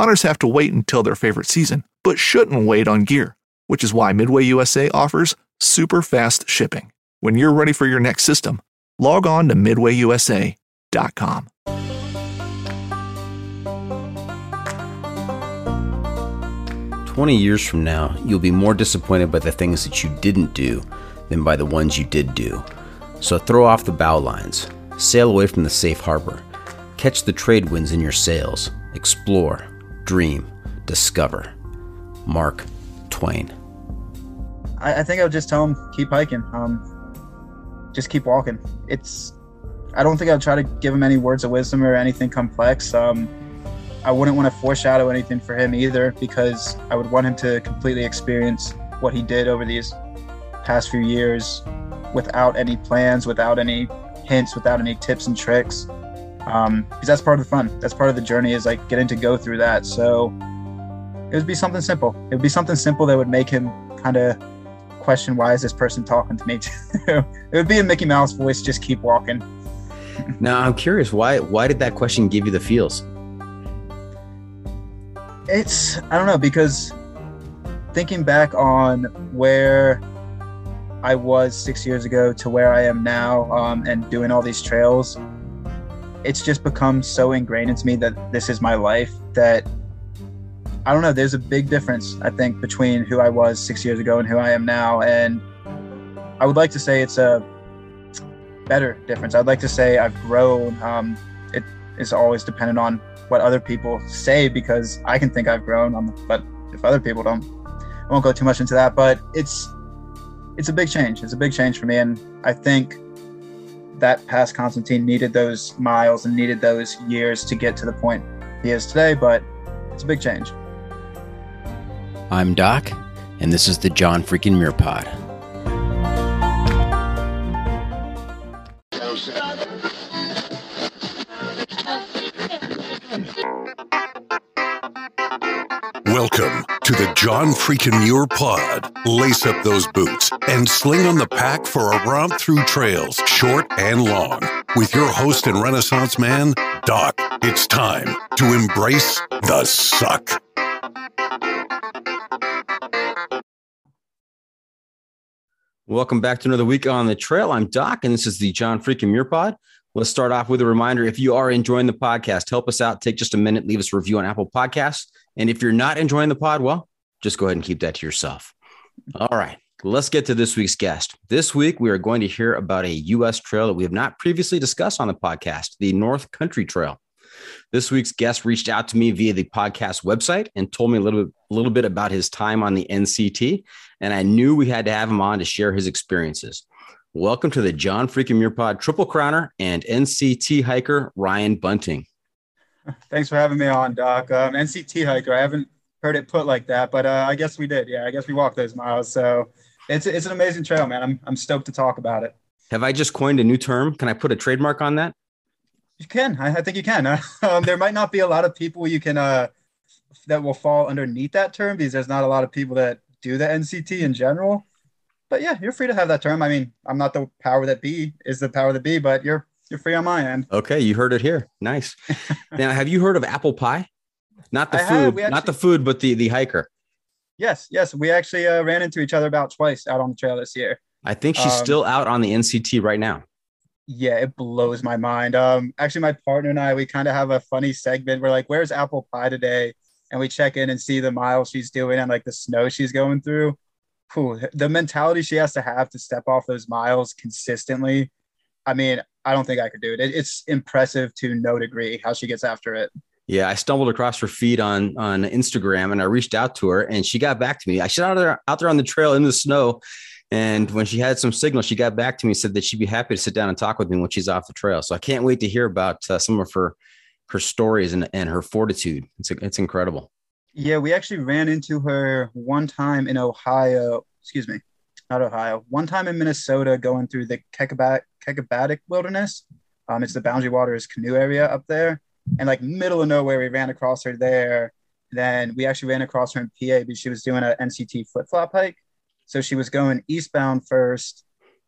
Hunters have to wait until their favorite season, but shouldn't wait on gear, which is why Midway USA offers super fast shipping. When you're ready for your next system, log on to midwayusa.com. Twenty years from now, you'll be more disappointed by the things that you didn't do than by the ones you did do. So throw off the bow lines, sail away from the safe harbor, catch the trade winds in your sails, explore, dream, discover. Mark Twain. I, I think I would just tell him keep hiking. Um, just keep walking. It's. I don't think I'd try to give him any words of wisdom or anything complex. Um, I wouldn't want to foreshadow anything for him either because I would want him to completely experience what he did over these past few years without any plans, without any hints, without any tips and tricks. Um, because that's part of the fun. That's part of the journey is like getting to go through that. So it would be something simple. It would be something simple that would make him kind of question why is this person talking to me? it would be a Mickey Mouse voice. Just keep walking. now I'm curious why why did that question give you the feels? It's I don't know because thinking back on where I was six years ago to where I am now, um, and doing all these trails, it's just become so ingrained into me that this is my life that I don't know. There's a big difference, I think, between who I was six years ago and who I am now. And I would like to say it's a better difference. I'd like to say I've grown. Um, it is always dependent on what other people say because I can think I've grown, um, but if other people don't, I won't go too much into that. But it's it's a big change. It's a big change for me, and I think that past Constantine needed those miles and needed those years to get to the point he is today. But it's a big change. I'm Doc, and this is the John Freaking Muir Pod. To the John Freakin' Muir Pod. Lace up those boots and sling on the pack for a romp through trails, short and long. With your host and Renaissance man, Doc, it's time to embrace the suck. Welcome back to another week on the trail. I'm Doc, and this is the John Freakin' Muir Pod. Let's start off with a reminder. If you are enjoying the podcast, help us out. Take just a minute, leave us a review on Apple Podcasts. And if you're not enjoying the pod, well, just go ahead and keep that to yourself. All right, let's get to this week's guest. This week, we are going to hear about a U.S. trail that we have not previously discussed on the podcast, the North Country Trail. This week's guest reached out to me via the podcast website and told me a little bit, little bit about his time on the NCT, and I knew we had to have him on to share his experiences. Welcome to the John Freaking Muir Pod Triple Crowner and NCT hiker Ryan Bunting. Thanks for having me on, Doc. Um, NCT hiker. I haven't heard it put like that, but uh, I guess we did. Yeah, I guess we walked those miles. So it's it's an amazing trail, man. I'm I'm stoked to talk about it. Have I just coined a new term? Can I put a trademark on that? You can. I, I think you can. um, there might not be a lot of people you can uh, that will fall underneath that term because there's not a lot of people that do the NCT in general. But yeah, you're free to have that term. I mean, I'm not the power that be is the power that be, but you're you're free on my end. Okay, you heard it here. Nice. now, have you heard of apple pie? Not the I food, actually, not the food, but the the hiker. Yes, yes, we actually uh, ran into each other about twice out on the trail this year. I think she's um, still out on the NCT right now. Yeah, it blows my mind. Um, actually, my partner and I, we kind of have a funny segment. We're like, "Where's apple pie today?" And we check in and see the miles she's doing and like the snow she's going through. Whew, the mentality she has to have to step off those miles consistently. I mean, I don't think I could do it. it. It's impressive to no degree how she gets after it. Yeah, I stumbled across her feed on on Instagram and I reached out to her and she got back to me. I shot out there out there on the trail in the snow. And when she had some signal, she got back to me and said that she'd be happy to sit down and talk with me when she's off the trail. So I can't wait to hear about uh, some of her her stories and, and her fortitude. It's it's incredible. Yeah, we actually ran into her one time in Ohio. Excuse me, not Ohio. One time in Minnesota, going through the Kekabat Kekabatic Wilderness. Um, it's the Boundary Waters canoe area up there, and like middle of nowhere, we ran across her there. Then we actually ran across her in PA because she was doing an NCT flip flop hike. So she was going eastbound first,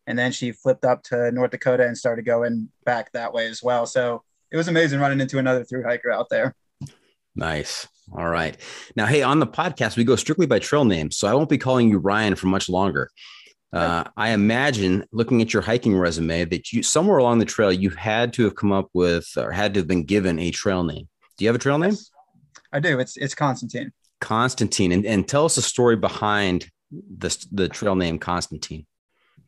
and then she flipped up to North Dakota and started going back that way as well. So it was amazing running into another through hiker out there. Nice. All right. Now, hey, on the podcast, we go strictly by trail names. So I won't be calling you Ryan for much longer. Uh, I imagine looking at your hiking resume that you somewhere along the trail you had to have come up with or had to have been given a trail name. Do you have a trail name? I do. It's it's Constantine. Constantine, and, and tell us the story behind the the trail name Constantine.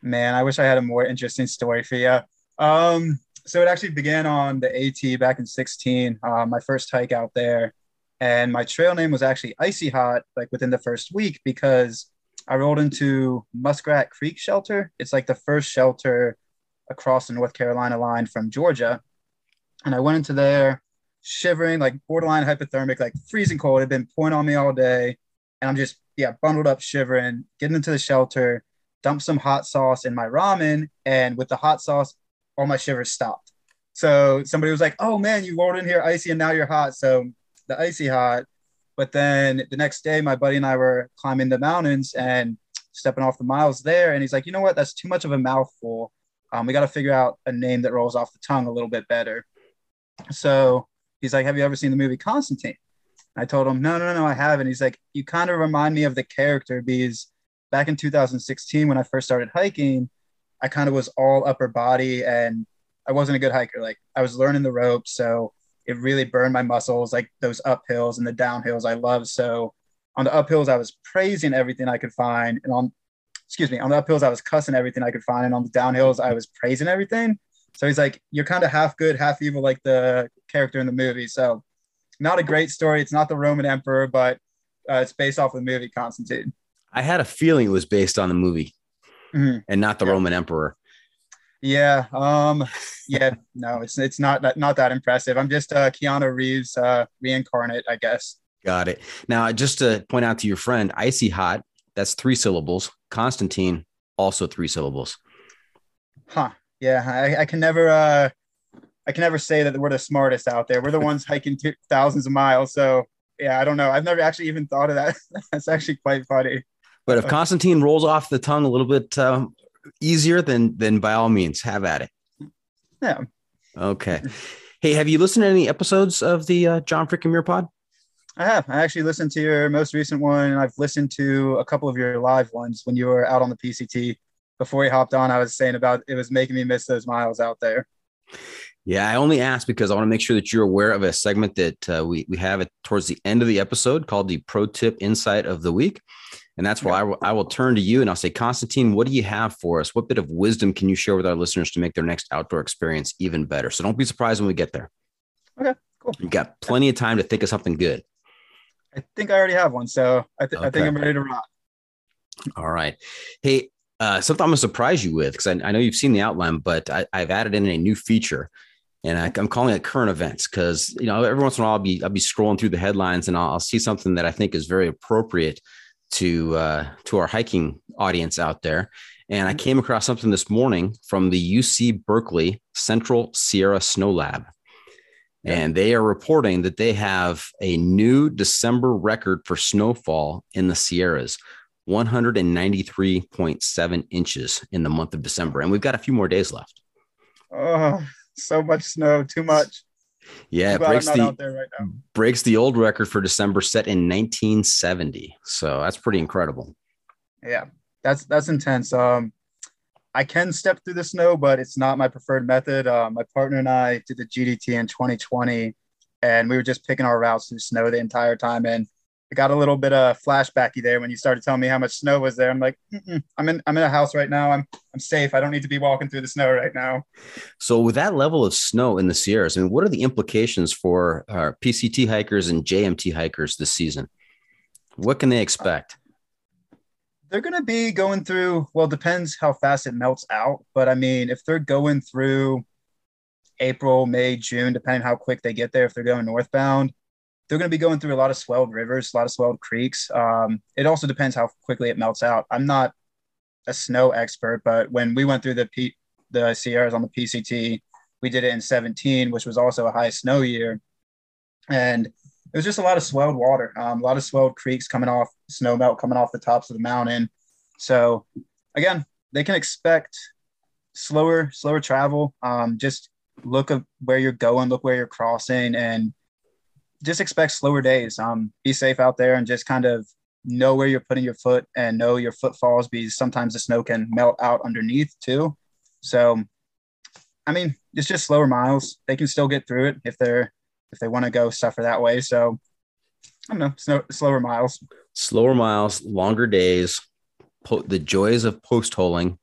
Man, I wish I had a more interesting story for you. Um, so it actually began on the AT back in 16, uh, my first hike out there. And my trail name was actually Icy Hot, like within the first week, because I rolled into Muskrat Creek Shelter. It's like the first shelter across the North Carolina line from Georgia. And I went into there shivering, like borderline hypothermic, like freezing cold. It had been pouring on me all day. And I'm just, yeah, bundled up, shivering, getting into the shelter, dumped some hot sauce in my ramen. And with the hot sauce, all my shivers stopped. So somebody was like, oh man, you rolled in here icy and now you're hot. So the icy hot but then the next day, my buddy and I were climbing the mountains and stepping off the miles there. And he's like, you know what? That's too much of a mouthful. Um, we got to figure out a name that rolls off the tongue a little bit better. So he's like, have you ever seen the movie Constantine? I told him, no, no, no, I haven't. He's like, you kind of remind me of the character because back in 2016, when I first started hiking, I kind of was all upper body and I wasn't a good hiker. Like I was learning the ropes. So it really burned my muscles, like those uphills and the downhills I love. So on the uphills, I was praising everything I could find. And on, excuse me, on the uphills, I was cussing everything I could find. And on the downhills, I was praising everything. So he's like, you're kind of half good, half evil, like the character in the movie. So not a great story. It's not the Roman emperor, but uh, it's based off of the movie Constantine. I had a feeling it was based on the movie mm-hmm. and not the yeah. Roman emperor. Yeah. Um. Yeah. No, it's it's not that not that impressive. I'm just uh, Keanu Reeves uh, reincarnate, I guess. Got it. Now, just to point out to your friend, icy hot. That's three syllables. Constantine, also three syllables. Huh. Yeah. I, I can never. Uh, I can never say that we're the smartest out there. We're the ones hiking thousands of miles. So yeah, I don't know. I've never actually even thought of that. That's actually quite funny. But if Constantine rolls off the tongue a little bit um, easier, then then by all means, have at it. Yeah. Okay. Hey, have you listened to any episodes of the uh, John Freaking Muir pod? I have. I actually listened to your most recent one, and I've listened to a couple of your live ones when you were out on the PCT. Before you hopped on, I was saying about it was making me miss those miles out there. Yeah, I only asked because I want to make sure that you're aware of a segment that uh, we we have it towards the end of the episode called the Pro Tip Insight of the Week. And that's why I, w- I will turn to you and I'll say, Constantine, what do you have for us? What bit of wisdom can you share with our listeners to make their next outdoor experience even better? So don't be surprised when we get there. Okay, Cool. You've got plenty of time to think of something good. I think I already have one, so I, th- okay. I think I'm ready to rock. All right. Hey, uh, something I'm gonna surprise you with because I, I, know you've seen the outline, but I, have added in a new feature, and I, am calling it current events because you know every once in a while I'll be I'll be scrolling through the headlines and I'll, I'll see something that I think is very appropriate to uh, to our hiking audience out there. And I mm-hmm. came across something this morning from the UC Berkeley Central Sierra Snow Lab. And they are reporting that they have a new December record for snowfall in the Sierras 193.7 inches in the month of December. And we've got a few more days left. Oh, so much snow, too much. Yeah, it breaks the right breaks the old record for December set in 1970. So that's pretty incredible. Yeah, that's that's intense. Um, I can step through the snow, but it's not my preferred method. Uh, my partner and I did the GDT in 2020, and we were just picking our routes through snow the entire time. And I got a little bit of flashbacky there when you started telling me how much snow was there. I'm like, I'm in I'm in a house right now. I'm I'm safe. I don't need to be walking through the snow right now. So with that level of snow in the Sierras, I mean, what are the implications for our uh, PCT hikers and JMT hikers this season? What can they expect? they're going to be going through, well, depends how fast it melts out. But I mean, if they're going through April, May, June, depending how quick they get there, if they're going northbound, they're going to be going through a lot of swelled rivers, a lot of swelled creeks. Um, it also depends how quickly it melts out. I'm not a snow expert, but when we went through the P- the Sierras on the PCT, we did it in 17, which was also a high snow year. And it was just a lot of swelled water, um, a lot of swelled creeks coming off, snow melt coming off the tops of the mountain. So again, they can expect slower, slower travel. Um, just look at where you're going, look where you're crossing, and just expect slower days. Um, be safe out there and just kind of know where you're putting your foot and know your footfalls because sometimes the snow can melt out underneath too. So, I mean, it's just slower miles. They can still get through it if they're if they want to go suffer that way. So I don't know, snow, slower miles, slower miles, longer days, po- the joys of post holing.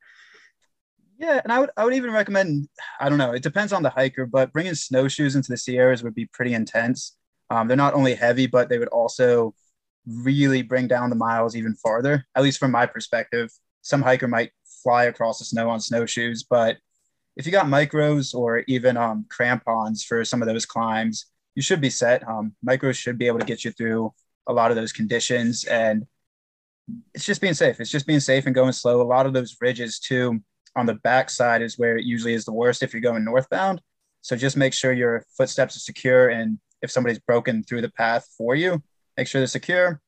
Yeah, and I would I would even recommend. I don't know. It depends on the hiker, but bringing snowshoes into the Sierras would be pretty intense. Um, they're not only heavy, but they would also really bring down the miles even farther. At least from my perspective, some hiker might fly across the snow on snowshoes, but if you got micros or even um, crampons for some of those climbs, you should be set. Um, micros should be able to get you through a lot of those conditions, and it's just being safe. It's just being safe and going slow. A lot of those ridges too on the backside is where it usually is the worst if you're going northbound. So just make sure your footsteps are secure, and if somebody's broken through the path for you, make sure they're secure,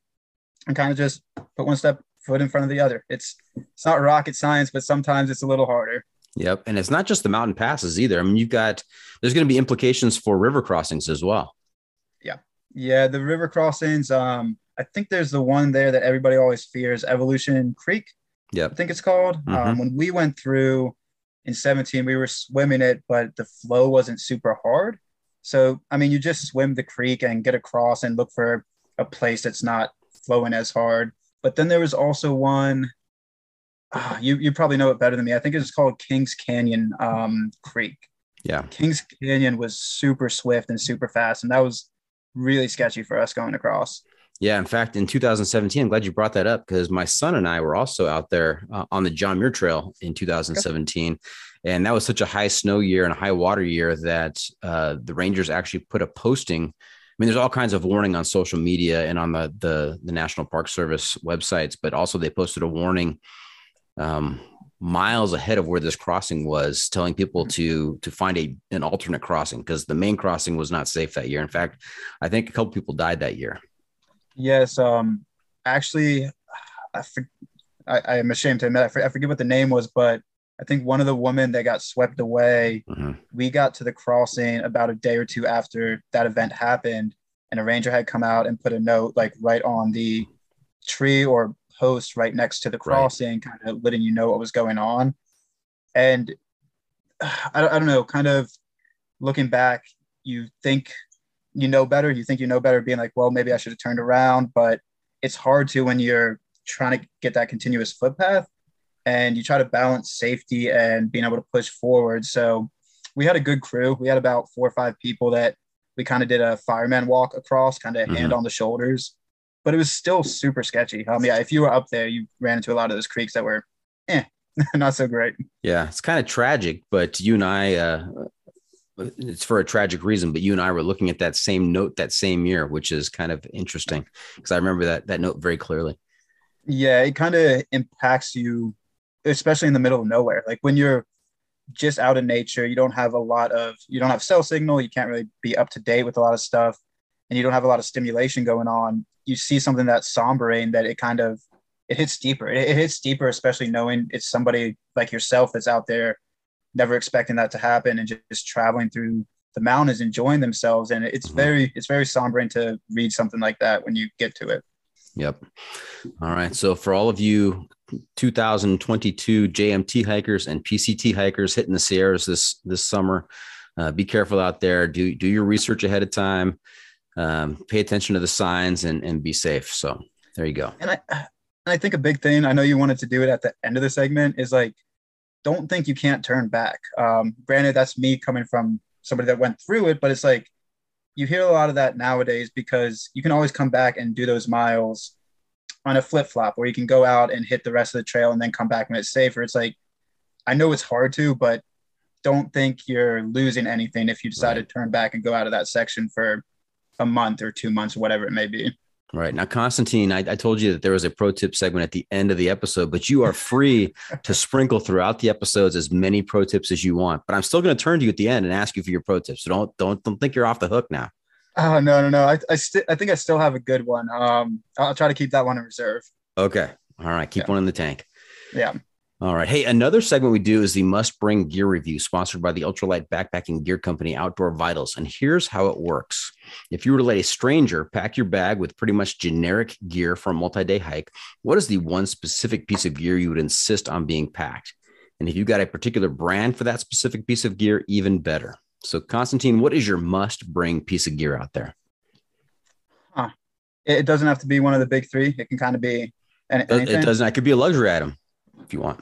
and kind of just put one step foot in front of the other. It's it's not rocket science, but sometimes it's a little harder. Yep. And it's not just the mountain passes either. I mean, you've got, there's going to be implications for river crossings as well. Yeah. Yeah. The river crossings, um, I think there's the one there that everybody always fears, Evolution Creek. Yeah. I think it's called. Mm-hmm. Um, when we went through in 17, we were swimming it, but the flow wasn't super hard. So, I mean, you just swim the creek and get across and look for a place that's not flowing as hard. But then there was also one, uh, you you probably know it better than me. I think it's called Kings Canyon um, Creek. Yeah, Kings Canyon was super swift and super fast, and that was really sketchy for us going across. Yeah, in fact, in 2017, I'm glad you brought that up because my son and I were also out there uh, on the John Muir Trail in 2017, okay. And that was such a high snow year and a high water year that uh, the Rangers actually put a posting. I mean, there's all kinds of warning on social media and on the the, the National Park Service websites, but also they posted a warning um, miles ahead of where this crossing was, telling people to to find a an alternate crossing because the main crossing was not safe that year. In fact, I think a couple people died that year. Yes, um, actually, I, for, I am ashamed to admit I, for, I, forget what the name was, but I think one of the women that got swept away. Mm-hmm. We got to the crossing about a day or two after that event happened, and a ranger had come out and put a note like right on the tree or post right next to the crossing, right. kind of letting you know what was going on. And I, I don't know, kind of looking back, you think you know better. You think you know better, being like, well, maybe I should have turned around. But it's hard to when you're trying to get that continuous footpath and you try to balance safety and being able to push forward. So we had a good crew. We had about four or five people that we kind of did a fireman walk across, kind of Mhm. hand on the shoulders, but it was still super sketchy. Um, yeah, if you were up there, you ran into a lot of those creeks that were, eh, not so great. Yeah, it's kind of tragic, but you and I, uh, it's for a tragic reason. But you and I were looking at that same note that same year, which is kind of interesting because I remember that that note very clearly. Yeah, it kind of impacts you, especially in the middle of nowhere. Like when you're just out in nature, you don't have a lot of, you don't have cell signal, you can't really be up to date with a lot of stuff, and you don't have a lot of stimulation going on. You see something that's sombering that it kind of, it hits deeper. It, it hits deeper, especially knowing it's somebody like yourself that's out there, never expecting that to happen and just, just traveling through the mountains, enjoying themselves. And it's very, it's very sombering to read something like that when you get to it. Yep. All right. So for all of you 2022 JMT hikers and PCT hikers hitting the Sierras this this summer, uh, be careful out there. Do do your research ahead of time. Um, pay attention to the signs and and be safe. So there you go. and I and I think a big thing I know you wanted to do it at the end of the segment is like don't think you can't turn back. Um, granted, that's me coming from somebody that went through it, but it's like you hear a lot of that nowadays because you can always come back and do those miles on a flip flop where you can go out and hit the rest of the trail and then come back when it's safer. It's like I know it's hard to, but don't think you're losing anything if you decide Right. to turn back and go out of that section for a month or two months, or whatever it may be. Right. Now, Constantine, I, I told you that there was a pro tip segment at the end of the episode, but you are free to sprinkle throughout the episodes as many pro tips as you want. But I'm still going to turn to you at the end and ask you for your pro tips. So don't don't don't think you're off the hook now. Oh no, no, no. I I, sti- I think I still have a good one. Um, I'll try to keep that one in reserve. Okay. All right. Keep Yeah. one in the tank. Yeah. All right. Hey, another segment we do is the must bring gear review, sponsored by the ultralight backpacking gear company Outdoor Vitals. And here's how it works if you were to let a stranger pack your bag with pretty much generic gear for a multi day hike, what is the one specific piece of gear you would insist on being packed? And if you've got a particular brand for that specific piece of gear, even better. So, Constantine, what is your must bring piece of gear out there? It, it doesn't have to be one of the big three. It can kind of be any, It anything. doesn't, it could be a luxury item if you want.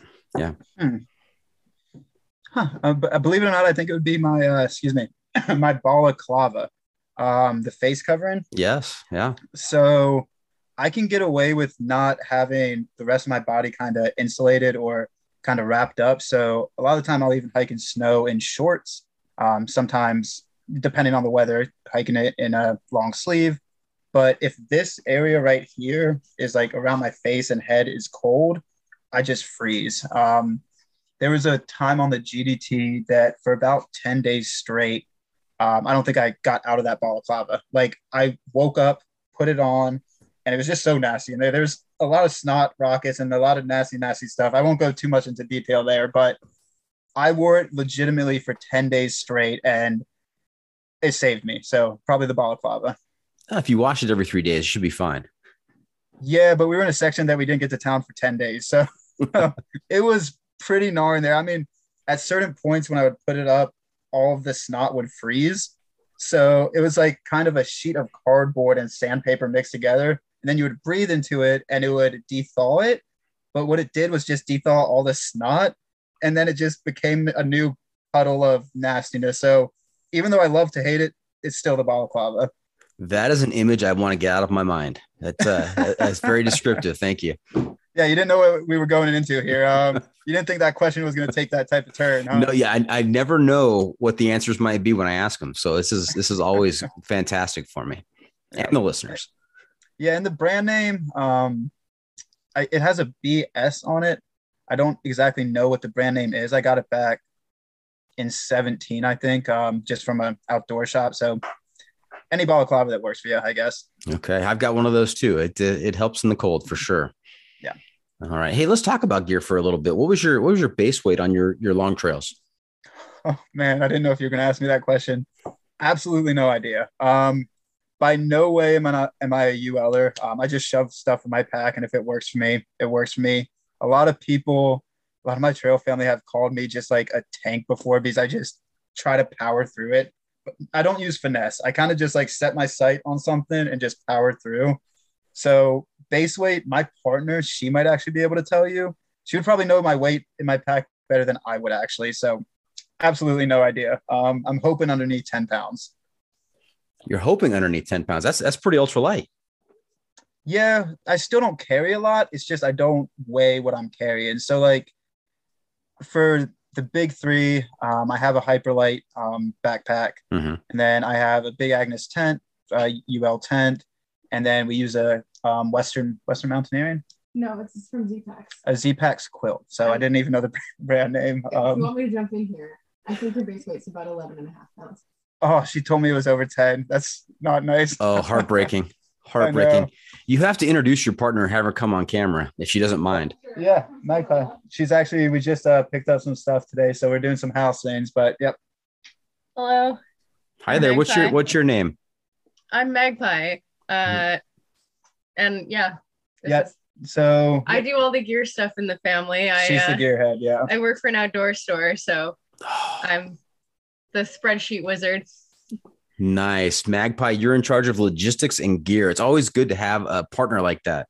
Huh. Uh, believe it or not, I think it would be my uh, excuse me, my balaclava, um, the face covering. Yes. Yeah. So I can get away with not having the rest of my body kind of insulated or kind of wrapped up. So a lot of the time I'll even hike in snow in shorts. Um, sometimes, depending on the weather, hiking it in a long sleeve. But if this area right here is like around my face and head is cold, I just freeze. Um, there was a time on the GDT that for about 10 days straight, um, I don't think I got out of that balaclava. Like I woke up, put it on, and it was just so nasty. And there, there's a lot of snot rockets and a lot of nasty, nasty stuff. I won't go too much into detail there, but I wore it legitimately for 10 days straight and it saved me. So probably the balaclava. Uh, If you wash it every three days, it should be fine. Yeah, but we were in a section that we didn't get to town for 10 days. So it was pretty gnarly there. I mean, at certain points when I would put it up, all of the snot would freeze. So it was like kind of a sheet of cardboard and sandpaper mixed together. And then you would breathe into it and it would dethaw it. But what it did was just dethaw all the snot. And then it just became a new puddle of nastiness. So even though I love to hate it, it's still the balaclava. That is an image I want to get out of my mind. That's uh, that's very descriptive. Thank you. Yeah, you didn't know what we were going into here. Um, you didn't think that question was going to take that type of turn. Huh? No, yeah, I, I never know what the answers might be when I ask them. So this is this is always fantastic for me and the listeners. Yeah, and the brand name, um, I, it has a BS on it. I don't exactly know what the brand name is. I got it back in 17, I think, um, just from an outdoor shop. So any balaclava that works for you, I guess. Okay, I've got one of those too. It it helps in the cold for sure. Yeah. All right. Hey, let's talk about gear for a little bit. What was your what was your base weight on your your long trails? Oh man, I didn't know if you were going to ask me that question. Absolutely no idea. Um, by no way am I not am I a ULer. Um, I just shove stuff in my pack, and if it works for me, it works for me. A lot of people, a lot of my trail family have called me just like a tank before because I just try to power through it. But I don't use finesse. I kind of just like set my sight on something and just power through. So base weight, my partner, she might actually be able to tell you. She would probably know my weight in my pack better than I would actually. So absolutely no idea. Um, I'm hoping underneath 10 pounds. You're hoping underneath 10 pounds. That's that's pretty ultra light. Yeah, I still don't carry a lot. It's just I don't weigh what I'm carrying. So like for the big three, um, I have a Hyperlite um, backpack, Mhm. and then I have a big Agnes tent, uh, UL tent, and then we use a um, Western Western Mountaineering, No, it's from Zpacks. a Zpacks quilt. So I didn't even know the brand name. if you Um, want me to jump in here, I think your base weight's about 11 and a half pounds. oh, she told me it was over ten. That's not nice. Oh, heartbreaking. Heartbreaking. You have to introduce your partner and have her come on camera if she doesn't mind. Yeah, Magpie. She's actually we just uh, picked up some stuff today, so we're doing some house things. But yep, Hello, Hi there. What's your what's your name? I'm Magpie. Uh, and yeah, this Yeah. so I do all the gear stuff in the family. I she's the uh, gearhead. Yeah. I work for an outdoor store, so I'm the spreadsheet wizard. Nice. Magpie, you're in charge of logistics and gear. It's always good to have a partner like that.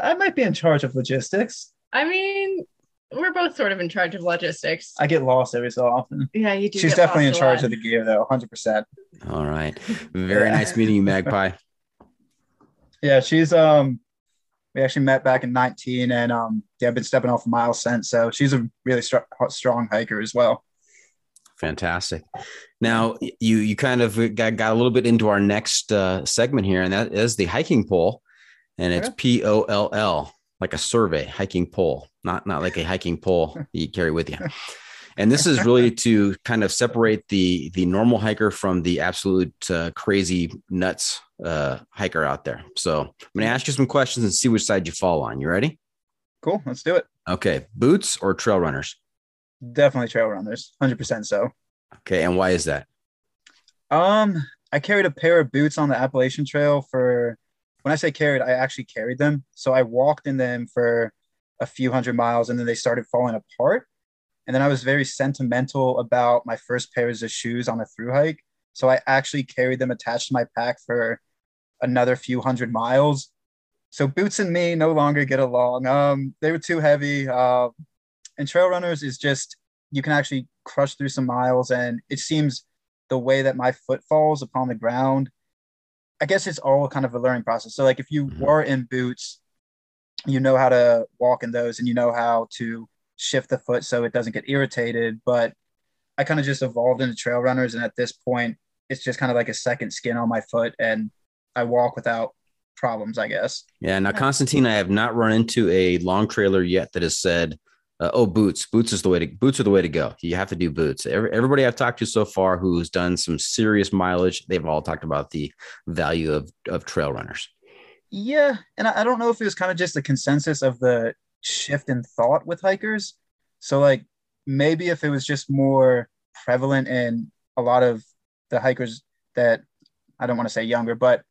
I might be in charge of logistics. I mean, we're both sort of in charge of logistics. I get lost every so often. yeah, you do. She's get definitely in lost a charge of the gear, though, hundred percent. All right. Very Yeah. nice meeting you, Magpie. Yeah, she's um, we actually met back in nineteen, and um, yeah, I've been stepping off a mile since. So she's a really str- strong hiker as well. Fantastic. Now you you kind of got, got a little bit into our next uh, segment here, and that is the hiking poll, and it's. P O L L, like a survey hiking poll, not not like a hiking pole you carry with you. And this is really to kind of separate the the normal hiker from the absolute uh, crazy nuts uh, hiker out there. So I'm going to ask you some questions and see which side you fall on. You ready? Cool, let's do it. Okay, boots or trail runners? Definitely trail runners, hundred percent. So, Okay, and why is that? um, I carried a pair of boots on the Appalachian Trail for. When I say carried, I actually carried them. So I walked in them for a few hundred miles, and then they started falling apart. And then I was very sentimental about my first pairs of shoes on a through hike. So I actually carried them attached to my pack for another few hundred miles. So boots and me no longer get along. Um, they were too heavy. Uh, and trail runners is just you can actually crush through some miles, and it seems the way that my foot falls upon the ground. I guess it's all kind of a learning process. So like if you Mhm. were in boots, you know how to walk in those, and you know how to shift the foot so it doesn't get irritated. But I kind of just evolved into trail runners, and at this point, it's just kind of like a second skin on my foot, and I walk without problems, I guess. Yeah. Now, Constantine, I have not run into a long trailer yet that has said, uh, "Oh, boots. Boots is the way to. Boots are the way to go. You have to do boots." Every, everybody I've talked to so far who's done some serious mileage, they've all talked about the value of of trail runners. Yeah, and I, I don't know if it was kind of just the consensus of the shift in thought with hikers. So like maybe if it was just more prevalent in a lot of the hikers that I don't want to say younger, but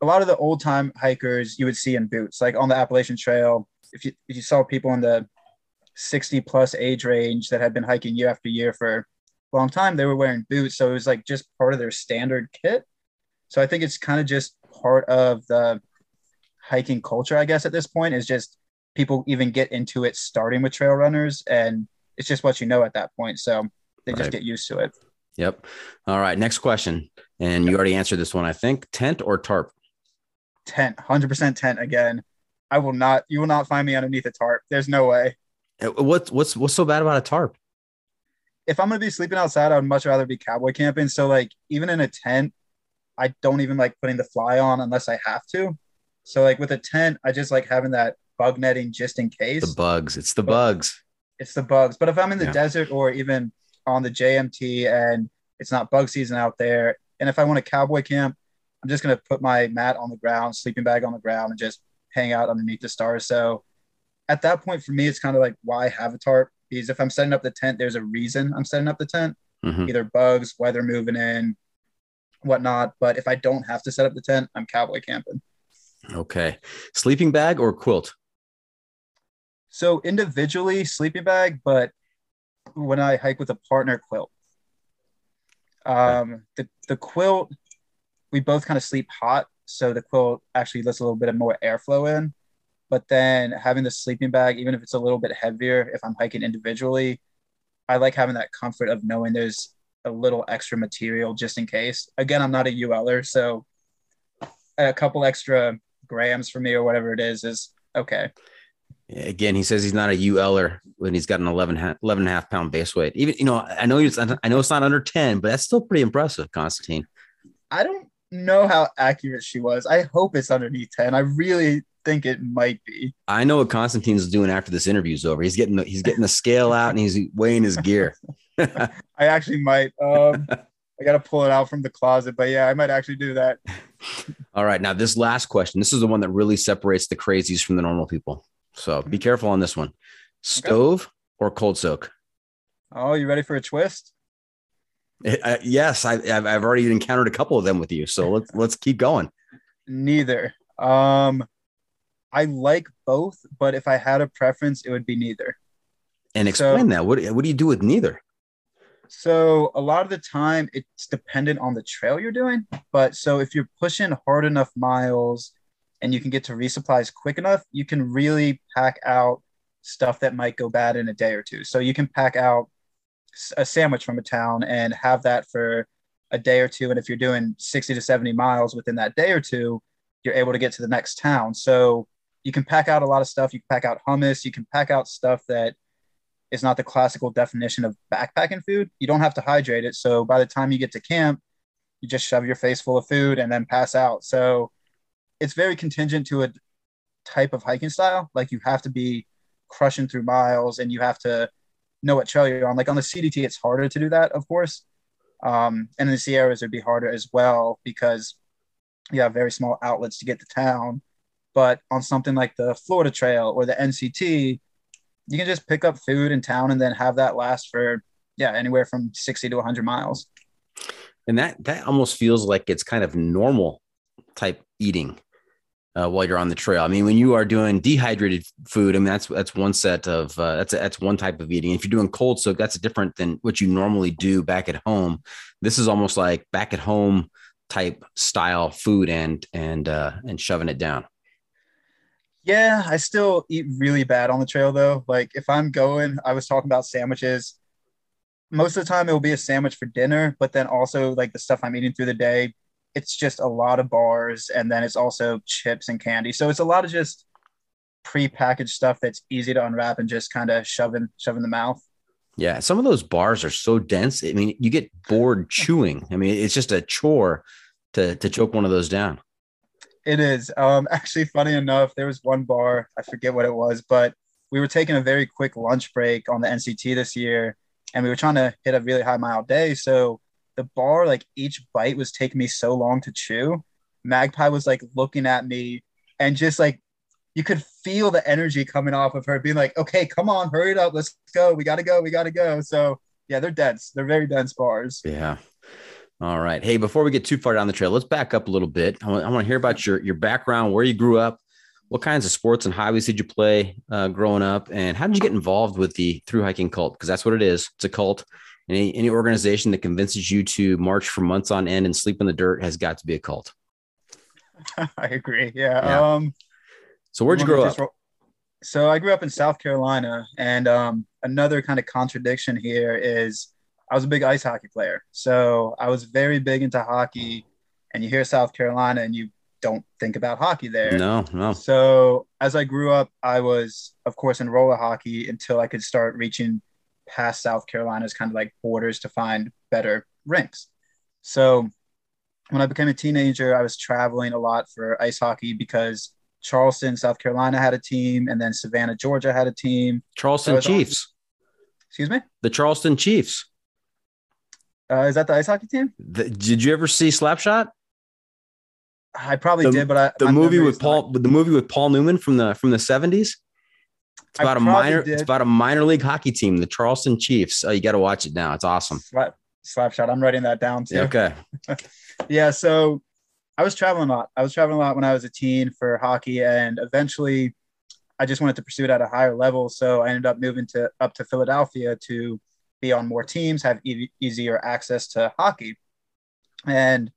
a lot of the old time hikers you would see in boots, like on the Appalachian Trail. If you if you saw people in the 60 plus age range that had been hiking year after year for a long time, they were wearing boots. So it was like just part of their standard kit. So I think it's kind of just part of the hiking culture, I guess, at this point is just people even get into it starting with trail runners and it's just what you know at that point. So they just get used to it. Yep. All right. Next question, and you already answered this one, I think. Tent or tarp? Tent, 100% tent again. I will not, you will not find me underneath a tarp. There's no way. Uh, What's what's what's so bad about a tarp? If I'm going to be sleeping outside, I would much rather be cowboy camping. So, like, even in a tent, I don't even like putting the fly on unless I have to. So, like, with a tent, I just like having that bug netting just in case. The bugs. It's the bugs. it's the bugs. But if I'm in the Yeah. desert or even on the JMT and it's not bug season out there, and if I want a cowboy camp, I'm just gonna put my mat on the ground, sleeping bag on the ground, and just hang out underneath the stars. So at that point, for me, it's kind of like why have a tarp? Because if I'm setting up the tent, there's a reason I'm setting up the tent, Mhm. either bugs, weather moving in, whatnot. But if I don't have to set up the tent, I'm cowboy camping. Okay. Sleeping bag or quilt? So individually sleeping bag, but when I hike with a partner quilt. Um, the, the quilt, we both kind of sleep hot. So the quilt actually lets a little bit of more airflow in. But then having the sleeping bag, even if it's a little bit heavier, if I'm hiking individually, I like having that comfort of knowing there's a little extra material just in case. Again, I'm not a ULer, so a couple extra grams for me or whatever it is is okay. Again, he says he's not a ULer when he's got an 11, 11 and a half pound base weight. Even, you know, I know he's, I know it's not under 10, but that's still pretty impressive, Constantine. I don't know how accurate she was. I hope it's underneath 10. I really think it might be. I know what Constantine's doing after this interview's over. He's getting the, he's getting the scale out and he's weighing his gear. I actually might. Um, I got to pull it out from the closet, but yeah, I might actually do that. All right. Now, this last question this is the one that really separates the crazies from the normal people. So be careful on this one stove okay. or cold soak? Oh, you ready for a twist? It, uh, yes, I, have I've already encountered a couple of them with you. So let's let's keep going. Neither. Um, I like both, but if I had a preference, it would be neither. And explain so, that. What what do you do with neither? So a lot of the time it's dependent on the trail you're doing. But so if you're pushing hard enough miles and you can get to resupplies quick enough, you can really pack out stuff that might go bad in a day or two. So you can pack out a sandwich from a town and have that for a day or two. And if you're doing 60 to 70 miles within that day or two, you're able to get to the next town. So you can pack out a lot of stuff. You can pack out hummus. You can pack out stuff that is not the classical definition of backpacking food. You don't have to hydrate it. So by the time you get to camp, you just shove your face full of food and then pass out. So it's very contingent to a type of hiking style. Like you have to be crushing through miles and you have to know what trail you're on. Like on the CDT, it's harder to do that, of course. Um, and in the Sierras, it'd be harder as well because you have very small outlets to get to town. But on something like the Florida Trail or the NCT, you can just pick up food in town and then have that last for yeah anywhere from 60 to 100 miles and that that almost feels like it's kind of normal type eating uh, while you're on the trail. I mean, when you are doing dehydrated food, I mean that's that's one set of uh, that's a, that's one type of eating. If you're doing cold soak, that's different than what you normally do back at home. This is almost like back at home type style food and and uh, and shoving it down. Yeah, I still eat really bad on the trail though. Like if I'm going, I was talking about sandwiches. Most of the time it will be a sandwich for dinner, but then also like the stuff I'm eating through the day, it's just a lot of bars and then it's also chips and candy. So it's a lot of just pre-packaged stuff that's easy to unwrap and just kind of shove in shove in the mouth. Yeah, some of those bars are so dense. I mean, you get bored chewing. I mean, it's just a chore to to choke one of those down. It is. Um, actually, funny enough, there was one bar, I forget what it was, but we were taking a very quick lunch break on the NCT this year, and we were trying to hit a really high mile day. So the bar, like each bite was taking me so long to chew. Magpie was like looking at me and just like you could feel the energy coming off of her, being like, okay, come on, hurry it up, let's go. We gotta go, we gotta go. So yeah, they're dense. They're very dense bars. Yeah. All right. Hey, before we get too far down the trail, let's back up a little bit. I want, I want to hear about your your background, where you grew up, what kinds of sports and hobbies did you play uh, growing up, and how did you get involved with the through hiking cult? Because that's what it is. It's a cult. Any any organization that convinces you to march for months on end and sleep in the dirt has got to be a cult. I agree. Yeah. yeah. Um, so where'd you grow up? so I grew up in South Carolina, and um, another kind of contradiction here is I was a big ice hockey player. So I was very big into hockey. And you hear South Carolina and you don't think about hockey there. No, no. So as I grew up, I was, of course, in roller hockey until I could start reaching past South Carolina's kind of like borders to find better rinks. So when I became a teenager, I was traveling a lot for ice hockey because Charleston, South Carolina had a team, and then Savannah, Georgia had a team. Charleston so Chiefs. On, excuse me? The Charleston Chiefs. Uh, is that the ice hockey team? The, did you ever see Slapshot? I probably the, did, but I, the movie with Paul, not. the movie with Paul Newman from the from the seventies. It's about I a minor. Did. It's about a minor league hockey team, the Charleston Chiefs. Oh, you got to watch it now. It's awesome. Slap, Slapshot. I'm writing that down too. Okay. yeah. So I was traveling a lot. I was traveling a lot when I was a teen for hockey, and eventually, I just wanted to pursue it at a higher level. So I ended up moving to up to Philadelphia to be on more teams, have e- easier access to hockey. And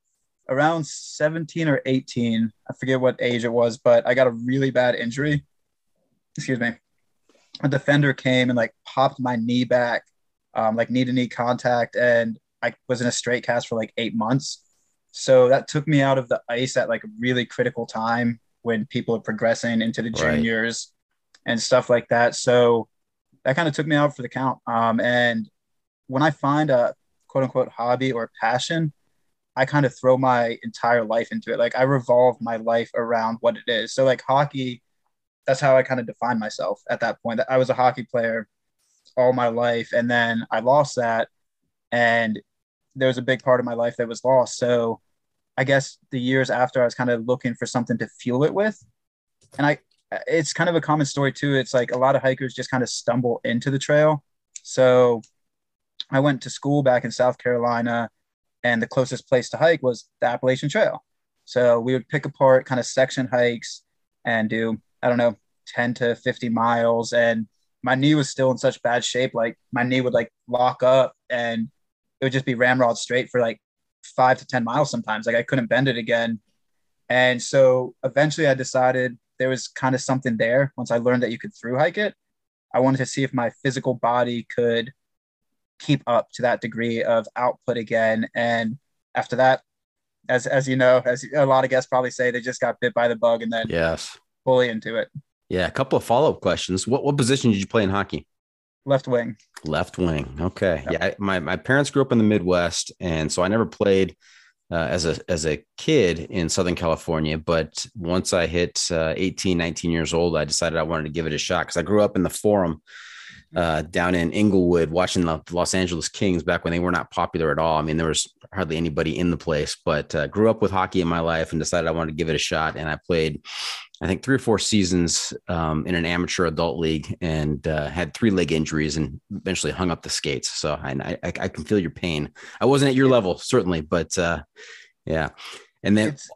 around 17 or 18, I forget what age it was, but I got a really bad injury. Excuse me. A defender came and like popped my knee back, um, like knee to knee contact. And I was in a straight cast for like eight months. So that took me out of the ice at like a really critical time when people are progressing into the Right. juniors and stuff like that. So that kind of took me out for the count. Um, and when I find a quote unquote hobby or passion, I kind of throw my entire life into it. Like I revolve my life around what it is. So like hockey, that's how I kind of defined myself at that point. I was a hockey player all my life, and then I lost that, and there was a big part of my life that was lost. So I guess the years after, I was kind of looking for something to fuel it with, and I. It's kind of a common story too. It's like a lot of hikers just kind of stumble into the trail. So I went to school back in South Carolina, and the closest place to hike was the Appalachian Trail. So we would pick apart kind of section hikes and do, I don't know, 10 to 50 miles. And my knee was still in such bad shape. Like my knee would like lock up and it would just be ramrod straight for like five to 10 miles sometimes. Like I couldn't bend it again. And so eventually I decided there was kind of something there once I learned that you could through hike it. I wanted to see if my physical body could keep up to that degree of output again. And after that, as as you know, as a lot of guests probably say, they just got bit by the bug and then Yes. Fully into it. Yeah. A couple of follow up questions. What what position did you play in hockey? Left wing. Left wing. Okay. Yep. Yeah. I- My my parents grew up in the Midwest, and so I never played uh, as a as a kid in Southern California. But once I hit uh, 18, 19 years old, I decided I wanted to give it a shot because I grew up in the Forum uh, down in Inglewood, watching the Los Angeles Kings back when they were not popular at all. I mean, there was hardly anybody in the place. But uh, grew up with hockey in my life and decided I wanted to give it a shot. And I played. I think three or four seasons um, in an amateur adult league and uh, had three leg injuries and eventually hung up the skates. So I, I, I can feel your pain. I wasn't at your level, certainly, but uh, yeah. And then It's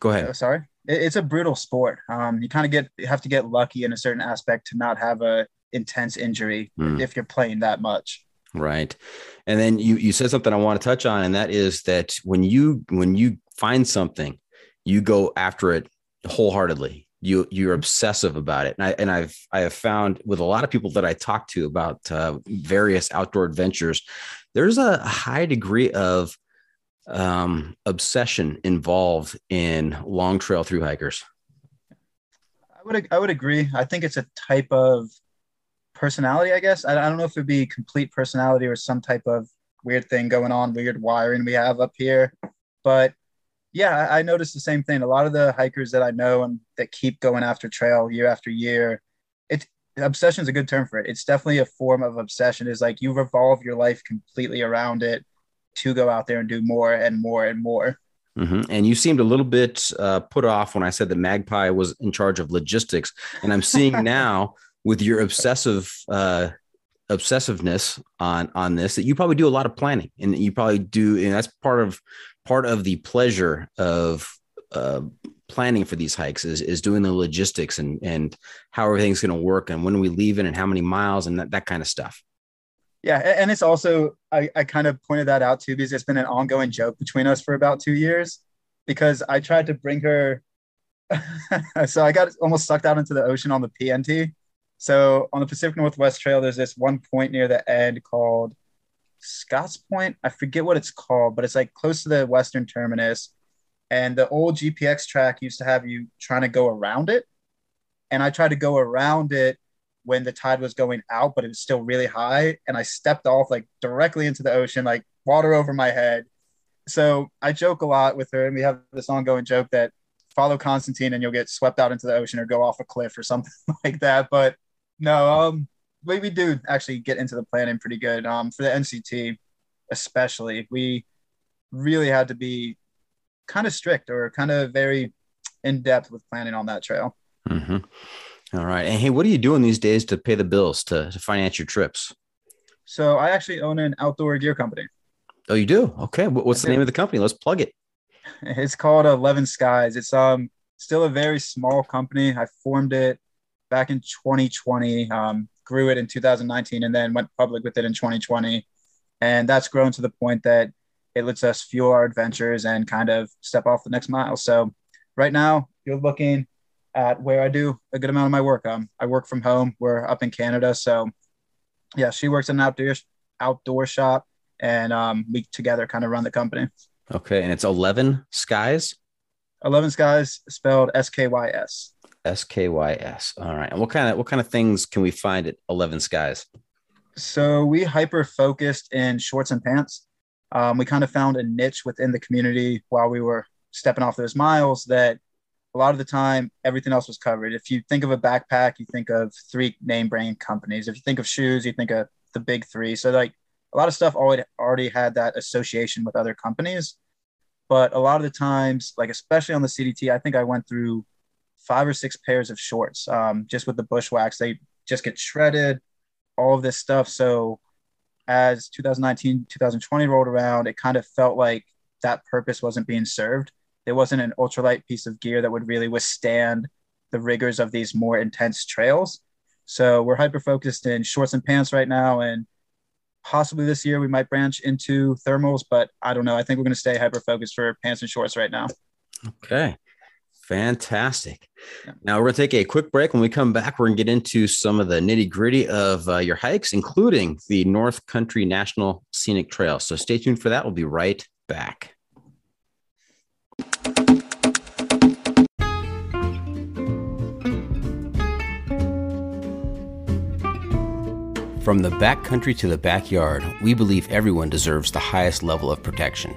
go oh, ahead. sorry. It's a brutal sport. Um, you kind of get you have to get lucky in a certain aspect to not have a intense injury Hmm. if you're playing that much. Right. And then you you said something I want to touch on, and that is that when you when you find something, you go after it wholeheartedly. You you're obsessive about it, and I and I've I have found with a lot of people that I talk to about uh, various outdoor adventures, there's a high degree of um, obsession involved in long trail through hikers. I would I would agree. I think it's a type of personality, I guess. I, I don't know if it'd be complete personality or some type of weird thing going on, weird wiring we have up here. But yeah, I, noticed the same thing. A lot of the hikers that I know and that keep going after trail year after year, it's obsession is a good term for it. It's definitely a form of obsession. Is like you revolve your life completely around it to go out there and do more and more and more. Mhm. And you seemed a little bit uh, put off when I said that Magpie was in charge of logistics, and I'm seeing now with your obsessive uh, obsessiveness on on this that you probably do a lot of planning, and you probably do, and that's part of part of the pleasure of uh, planning for these hikes is is doing the logistics and and how everything's going to work and when we leave it and how many miles and that, that kind of stuff. Yeah, and it's also I, I kind of pointed that out too because it's been an ongoing joke between us for about two years because I tried to bring her so I got almost sucked out into the ocean on the PNT. So on the Pacific Northwest Trail, there's this one point near the end called Scotts Point. I forget what it's called, but it's like close to the western terminus. And the old GPX track used to have you trying to go around it. And I tried to go around it when the tide was going out, but it was still really high. And I stepped off like directly into the ocean, like water over my head. So I joke a lot with her, and we have this ongoing joke that follow Constantine and you'll get swept out into the ocean or go off a cliff or something like that. But no, um, we, we do actually get into the planning pretty good. Um, for the NCT, especially, we really had to be kind of strict or kind of very in depth with planning on that trail. hmm All right. And hey, what are you doing these days to pay the bills to, to finance your trips? So I actually own an outdoor gear company. Oh, you do? Okay. What's I the do. name of the company? Let's plug it. It's called Eleven Skys. It's um still a very small company. I formed it back in 2020, um, grew it in 2019, and then went public with it in 2020. And that's grown to the point that it lets us fuel our adventures and kind of step off the next mile. So right now, you're looking at where I do a good amount of my work. Um, I work from home. We're up in Canada, so yeah, she works in an outdoor outdoor shop, and um, we together kind of run the company. Okay, and it's Eleven Skys. Eleven Skys spelled S K Y S. S K Y S. All right. And what kind of what kind of things can we find at Eleven Skys? So we hyper focused in shorts and pants. Um, we kind of found a niche within the community while we were stepping off those miles that a lot of the time everything else was covered. If you think of a backpack, you think of three name brand companies. If you think of shoes, you think of the big three. So like a lot of stuff already already had that association with other companies. But a lot of the times, like especially on the CDT, I think I went through five or six pairs of shorts um, just with the bushwhacks. They just get shredded, all of this stuff. So as 2019, 2020 rolled around, it kind of felt like that purpose wasn't being served. There wasn't an ultralight piece of gear that would really withstand the rigors of these more intense trails. So we're hyper focused in shorts and pants right now, and possibly this year we might branch into thermals, but I don't know. I think we're going to stay hyper focused for pants and shorts right now. Okay. Fantastic. Yeah. Now we're going to take a quick break. When we come back, we're going to get into some of the nitty gritty of uh, your hikes, including the North Country National Scenic Trail. So stay tuned for that. We'll be right back. From the backcountry to the backyard, we believe everyone deserves the highest level of protection.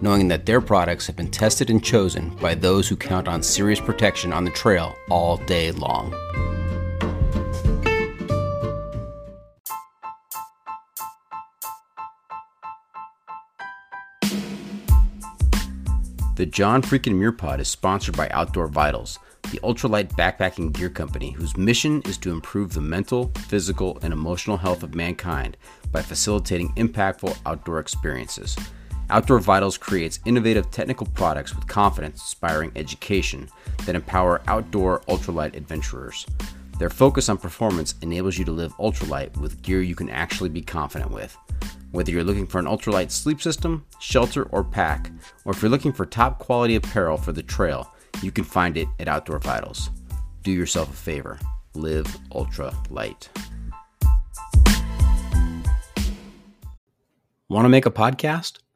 knowing that their products have been tested and chosen by those who count on serious protection on the trail all day long. The John Freakin' Muir Pod is sponsored by Outdoor Vitals the ultralight backpacking gear company whose mission is to improve the mental, physical, and emotional health of mankind by facilitating impactful outdoor experiences. Outdoor Vitals creates innovative technical products with confidence inspiring education that empower outdoor ultralight adventurers. Their focus on performance enables you to live ultralight with gear you can actually be confident with. Whether you're looking for an ultralight sleep system, shelter, or pack, or if you're looking for top quality apparel for the trail, you can find it at Outdoor Vitals. Do yourself a favor live ultralight. Want to make a podcast?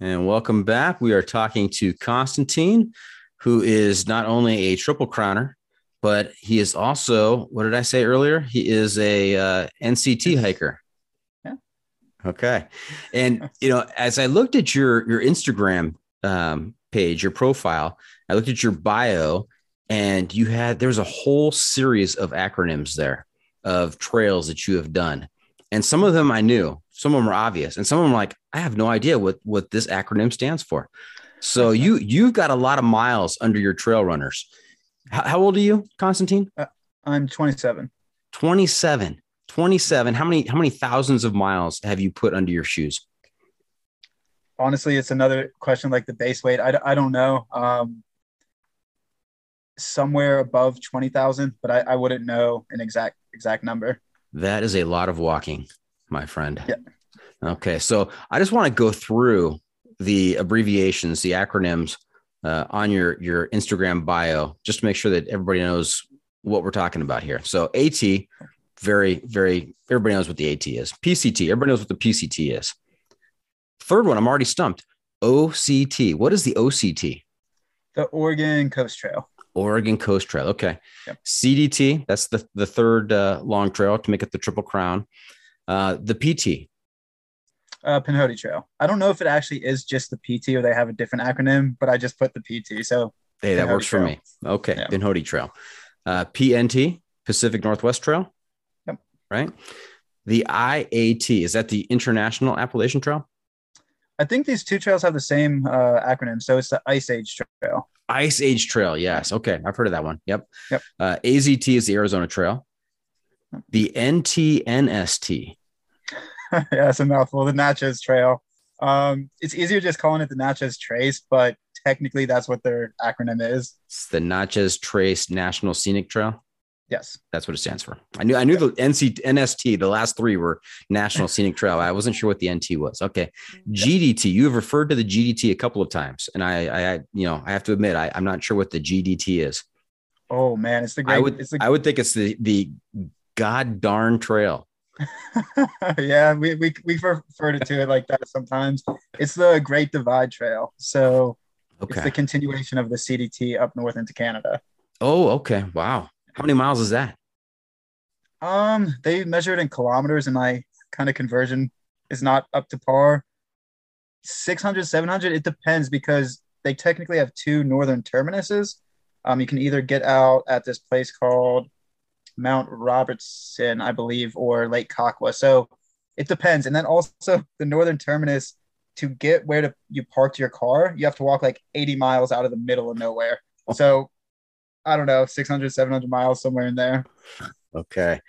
And welcome back. We are talking to Constantine, who is not only a triple crowner, but he is also, what did I say earlier? He is a uh, NCT hiker. Yeah. Okay. And, you know, as I looked at your, your Instagram um, page, your profile, I looked at your bio and you had there was a whole series of acronyms there of trails that you have done. And some of them I knew, some of them are obvious, and some of them are like, I have no idea what what this acronym stands for. So you you've got a lot of miles under your trail runners. How, how old are you, Constantine? Uh, I'm 27. 27. 27. How many how many thousands of miles have you put under your shoes? Honestly, it's another question like the base weight. I, I don't know. Um, somewhere above 20,000, but I, I wouldn't know an exact exact number. That is a lot of walking, my friend. Yeah. Okay. So I just want to go through the abbreviations, the acronyms uh, on your your Instagram bio, just to make sure that everybody knows what we're talking about here. So AT, very very everybody knows what the AT is. PCT, everybody knows what the PCT is. Third one, I'm already stumped. OCT. What is the OCT? The Oregon Coast Trail. Oregon Coast Trail. Okay. Yep. CDT. That's the the third uh, long trail to make it the Triple Crown. Uh, the PT. Uh, Pinhoti Trail. I don't know if it actually is just the PT or they have a different acronym, but I just put the PT. So Hey, that Pinhoti works for me. Okay. Yeah. Pinhoti Trail. Uh, PNT, Pacific Northwest Trail. Yep. Right. The IAT, is that the International Appalachian Trail? I think these two trails have the same uh, acronym. So it's the Ice Age Trail. Ice Age Trail. Yes. Okay. I've heard of that one. Yep. Yep. Uh, AZT is the Arizona Trail. The NTNST. yeah, it's a mouthful. The Natchez Trail. Um, it's easier just calling it the Natchez Trace, but technically that's what their acronym is. It's the Natchez Trace National Scenic Trail. Yes. That's what it stands for. I knew I knew the NC NST, the last three were National Scenic Trail. I wasn't sure what the NT was. Okay. GDT. You have referred to the GDT a couple of times. And I I you know, I have to admit, I, I'm not sure what the GDT is. Oh man, it's the great. I would the, I would think it's the the god darn trail. yeah, we, we we refer to it like that sometimes. It's the Great Divide Trail. So it's the continuation of the CDT up north into Canada. oh, okay. Wow. How many miles is that? Um, they measure it in kilometers, and my kind of conversion is not up to par. 600, 700, it depends because they technically have two northern terminuses. Um, you can either get out at this place called Mount Robertson, I believe, or Lake Kakwa. So it depends. And then also the northern terminus to get where to you parked your car, you have to walk like 80 miles out of the middle of nowhere. So I don't know, 600, 700 miles somewhere in there. Okay.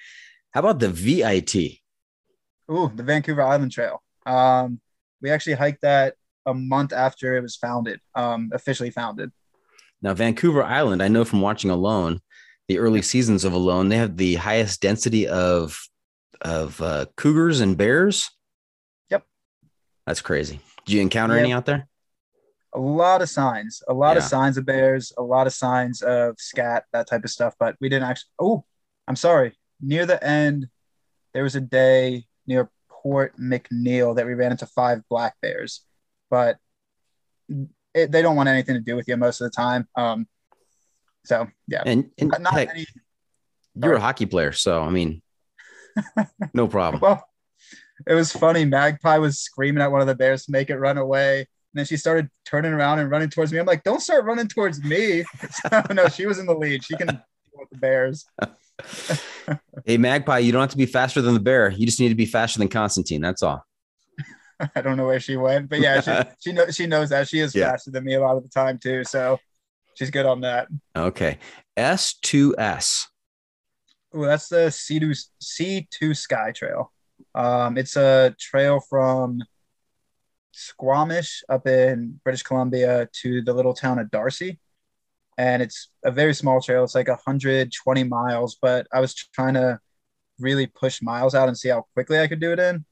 How about the VIT? Ooh, the Vancouver Island Trail. Um, we actually hiked that a month after it was founded, um, officially founded. Now, Vancouver Island, I know from watching Alone, the early seasons of Alone, they have the highest density of of uh, cougars and bears. Yep. That's crazy. Did you encounter Yep. any out there? A lot of signs, a lot of signs of bears, a lot of signs of scat, that type of stuff. But we didn't actually. Oh, I'm sorry. Near the end, there was a day near Port McNeill that we ran into five black bears, but it, they don't want anything to do with you most of the time. Um, so yeah, And, and not, heck, any. you're a hockey player, so I mean, no problem. Well, it was funny. Magpie was screaming at one of the bears to make it run away. And then she started turning around and running towards me. I'm like, don't start running towards me. no, she was in the lead. She can deal with the bears. Hey, Magpie, you don't have to be faster than the bear. You just need to be faster than Constantine. That's all. I don't know where she went, but yeah, she she knows she knows that she is Yeah. faster than me a lot of the time too. So she's good on that. Okay. S2S. Ooh, that's the C2 C2 Sky Trail. Um, it's a trail from Squamish up in British Columbia to the little town of D'Arcy. And it's a very small trail. It's like 120 miles, but I was trying to really push miles out and see how quickly I could do it in.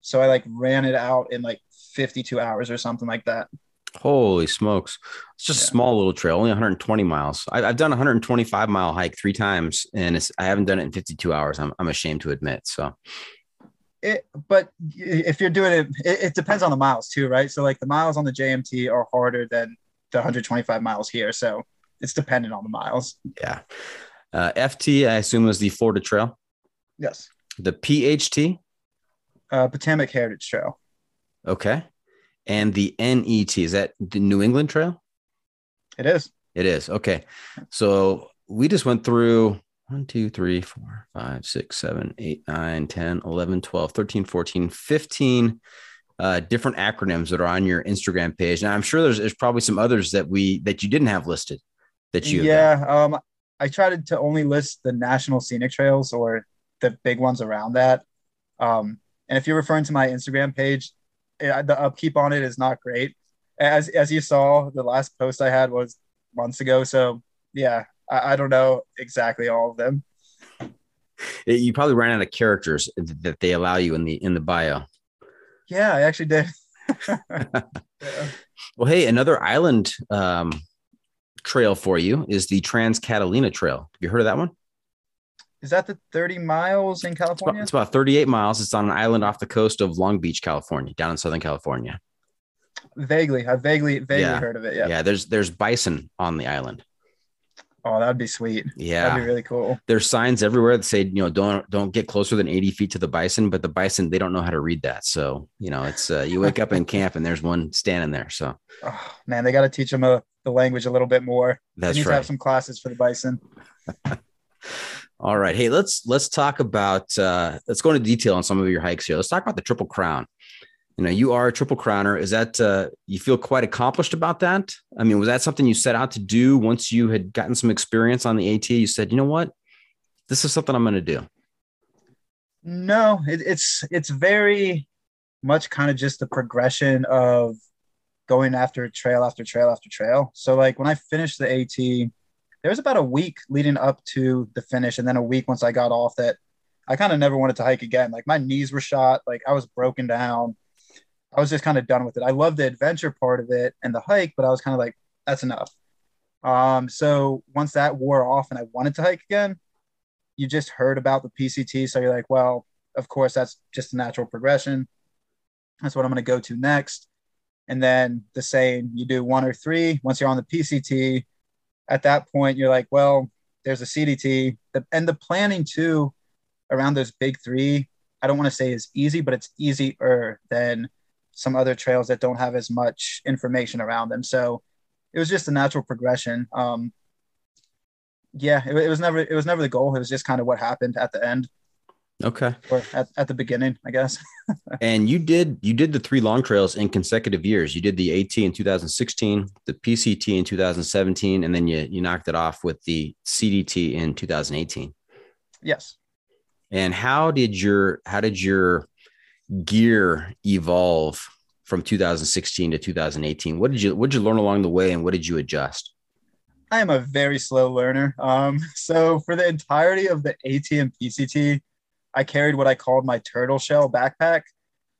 So I like ran it out in like 52 hours or something like that. Holy smokes. It's just a small little trail, only 120 miles. I, I've done a 125 mile hike three times and it's, I haven't done it in 52 hours. I'm, I'm ashamed to admit. So, it but if you're doing it, it it depends on the miles too right so like the miles on the jmt are harder than the 125 miles here so it's dependent on the miles yeah. Uh, FT, I assume, was the Florida Trail. yes The PHT. uh potomac heritage trail Okay. And the NET, is that the New England Trail? it is It is. Okay. So we just went through 1, 2, 3, 4, 5, 6, 7, 8, 9, 10, 11, 12, 13, 14, 15 uh, different acronyms that are on your Instagram page. Now I'm sure there's, there's probably some others that we that you didn't have listed that you yeah um i tried to only list the national scenic trails or the big ones around that um and if you're referring to my instagram page the upkeep on it is not great as as you saw the last post i had was months ago so yeah i, I don't know exactly all of them you probably ran out of characters that they allow you in the in the bio. Yeah, I actually did. Well, hey, another island um, trail for you is the Trans Catalina Trail. Have you heard of that one? Is that the 30 miles in It's about, California? it's about 38 miles. It's on an island off the coast of Long Beach, California, down in Southern California. Vaguely, I vaguely vaguely Yeah. heard of it. Yeah, Yeah. there's there's bison on the island. Oh, that'd be sweet. Yeah, That'd be really cool. there's signs everywhere that say you know don't don't get closer than 80 feet to the bison but the bison they don't know how to read that so you know it's uh, you wake up in camp and there's one standing there so Oh, man, they got to teach them uh, the language a little bit more. They that's need to right have some classes for the bison. all right. Hey let's let's talk about uh let's go into detail on some of your hikes here. Let's talk about the triple crown. You know you are a triple crowner. Is that uh you feel quite accomplished about that? I mean was that something you set out to do once you had gotten some experience on the at you said you know what? This is something i'm going to do. No, it, it's it's very much kind of just the progression of going after trail after trail after trail. So like when I finished the AT, there was about a week leading up to the finish, and then a week once I got off that I kind of never wanted to hike again. Like my knees were shot, like I was broken down. I was just kind of done with it. I loved the adventure part of it and the hike, but I was kind of like, that's enough. Um, so once that wore off and I wanted to hike again, you just heard about the PCT. So you're like, well, of course, that's just a natural progression. That's what I'm going to go to next. And then the saying, you do one or three. Once you're on the PCT, at that point, you're like, well, there's a CDT. And the planning too around those big three, I don't want to say is easy, but it's easier than some other trails that don't have as much information around them. So it was just a natural progression. Um, yeah, it, it was never it was never the goal. It was just kind of what happened at the end okay or at, at the beginning, I guess. and you did you did the three long trails in consecutive years you did the at in 2016 the pct in 2017 and then you you knocked it off with the cdt in 2018 yes. and how did your how did your gear evolve from 2016 to 2018 what did you what did you learn along the way and what did you adjust I am a very slow learner. Um, so for the entirety of the AT and PCT, I carried what I called my turtle shell backpack.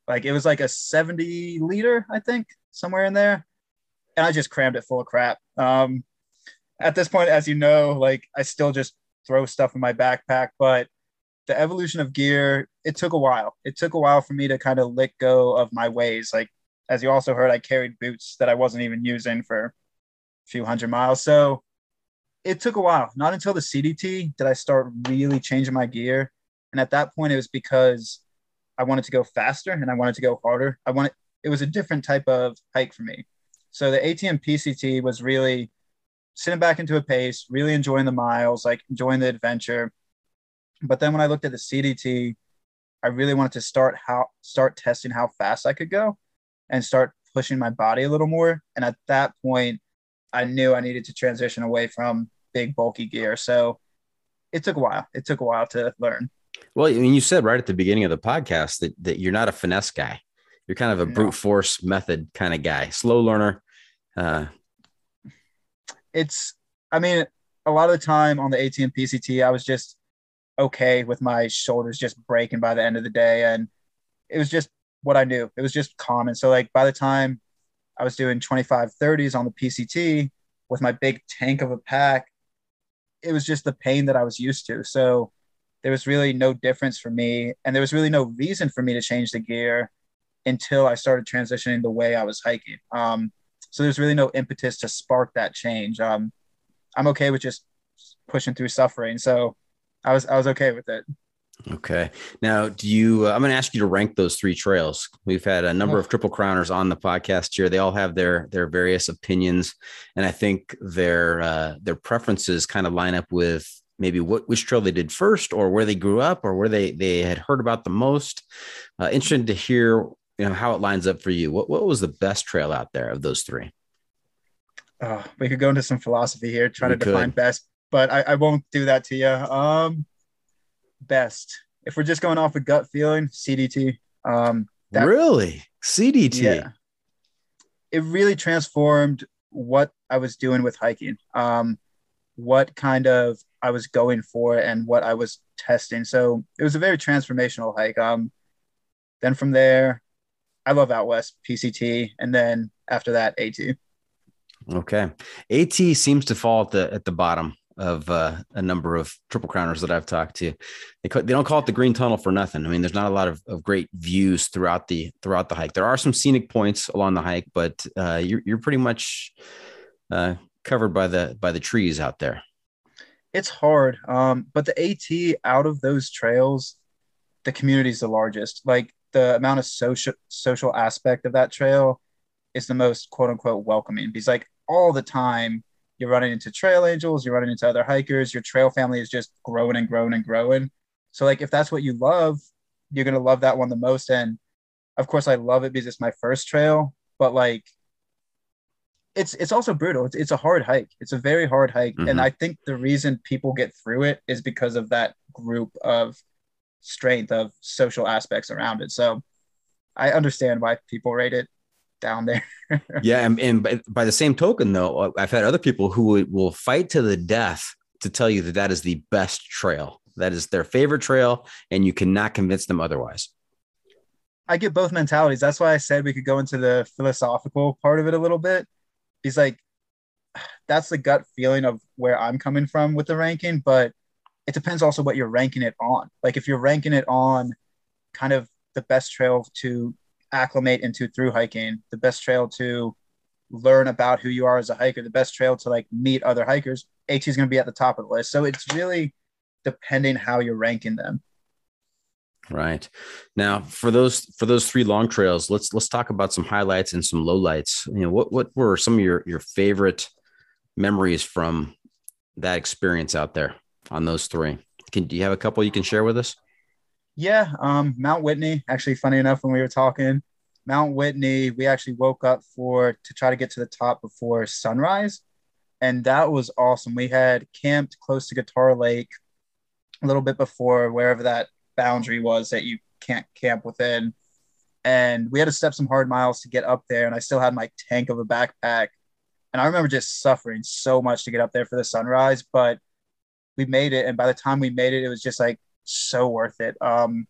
Like it was like a 70 liter, I think, somewhere in there. And I just crammed it full of crap. Um, at this point, as you know, like I still just throw stuff in my backpack, but the evolution of gear, it took a while. It took a while for me to kind of let go of my ways. Like, as you also heard, I carried boots that I wasn't even using for a few hundred miles. So it took a while. Not until the CDT did I start really changing my gear. And at that point, it was because I wanted to go faster and I wanted to go harder. I wanted, it was a different type of hike for me. So the AT and PCT was really sitting back into a pace, really enjoying the miles, like enjoying the adventure. But then when I looked at the CDT, I really wanted to start how start testing how fast I could go and start pushing my body a little more. And at that point, I knew I needed to transition away from big bulky gear. So it took a while. It took a while to learn. Well i mean you said right at the beginning of the podcast that, that you're not a finesse guy you're kind of a No. brute force method kind of guy slow learner uh, It's, I mean, a lot of the time on the AT and PCT, I was just okay with my shoulders just breaking by the end of the day. And it was just what I knew. It was just common. So, like, by the time I was doing 25 30s on the PCT with my big tank of a pack, it was just the pain that I was used to. So, there was really no difference for me. And there was really no reason for me to change the gear until I started transitioning the way I was hiking. Um, so there's really no impetus to spark that change. Um, I'm okay with just pushing through suffering. So I was I was okay with it. Okay. Now, do you? Uh, I'm going to ask you to rank those three trails. We've had a number of triple crowners on the podcast here. They all have their their various opinions, and I think their uh, their preferences kind of line up with maybe what which trail they did first, or where they grew up, or where they they had heard about the most. Uh, interested to hear you know how it lines up for you. What what was the best trail out there of those three? Uh, we could go into some philosophy here, trying We to define could. best, but I, I won't do that to you. Um, best. If we're just going off a gut feeling, CDT. Um, That- really, CDT. Yeah. It really transformed what I was doing with hiking, um, what kind of I was going for, and what I was testing. So it was a very transformational hike. Um, then from there, I love out west PCT, and then after that AT. Okay, AT seems to fall at the at the bottom of uh, a number of triple crowners that I've talked to. They, they don't call it the green tunnel for nothing. I mean, there's not a lot of, of great views throughout the throughout the hike. There are some scenic points along the hike, but uh, you're you're pretty much uh, covered by the by the trees out there. It's hard, um, but the AT out of those trails, the community is the largest. Like the amount of social social aspect of that trail is the most quote unquote welcoming because like all the time you're running into trail angels, you're running into other hikers, your trail family is just growing and growing and growing. So like if that's what you love, you're gonna love that one the most. And of course I love it because it's my first trail, but like it's it's also brutal. It's, it's a hard hike. It's a very hard hike. Mm-hmm. And I think the reason people get through it is because of that group of strength of social aspects around it. So I understand why people rate it down there. yeah, and, and by, by, the same token, though, uh, I've had other people who will fight to the death to tell you that that is the best trail. That is their favorite trail, and you cannot convince them otherwise. I get both mentalities. That's why I said we could go into the philosophical part of it a little bit. He's like, that's the gut feeling of where I'm coming from with the ranking, but it depends also what you're ranking it on. Like if you're ranking it on kind of the best trail to acclimate into through hiking, the best trail to learn about who you are as a hiker, the best trail to like meet other hikers, AT is going to be at the top of the list. So it's really depending how you're ranking them. Right. Now, for those for those three long trails, let's let's talk about some highlights and some lowlights. You know, what what were some of your your favorite memories from that experience out there on those three? Can do you have a couple you can share with us? Yeah, um, Mount Whitney. Actually, funny enough, when we were talking, Mount Whitney, we actually woke up for to try to get to the top before sunrise, and that was awesome. We had camped close to Guitar Lake, a little bit before wherever that boundary was that you can't camp within, and we had to step some hard miles to get up there. And I still had my tank of a backpack, and I remember just suffering so much to get up there for the sunrise, but we made it. And by the time we made it, it was just like so worth it. Um,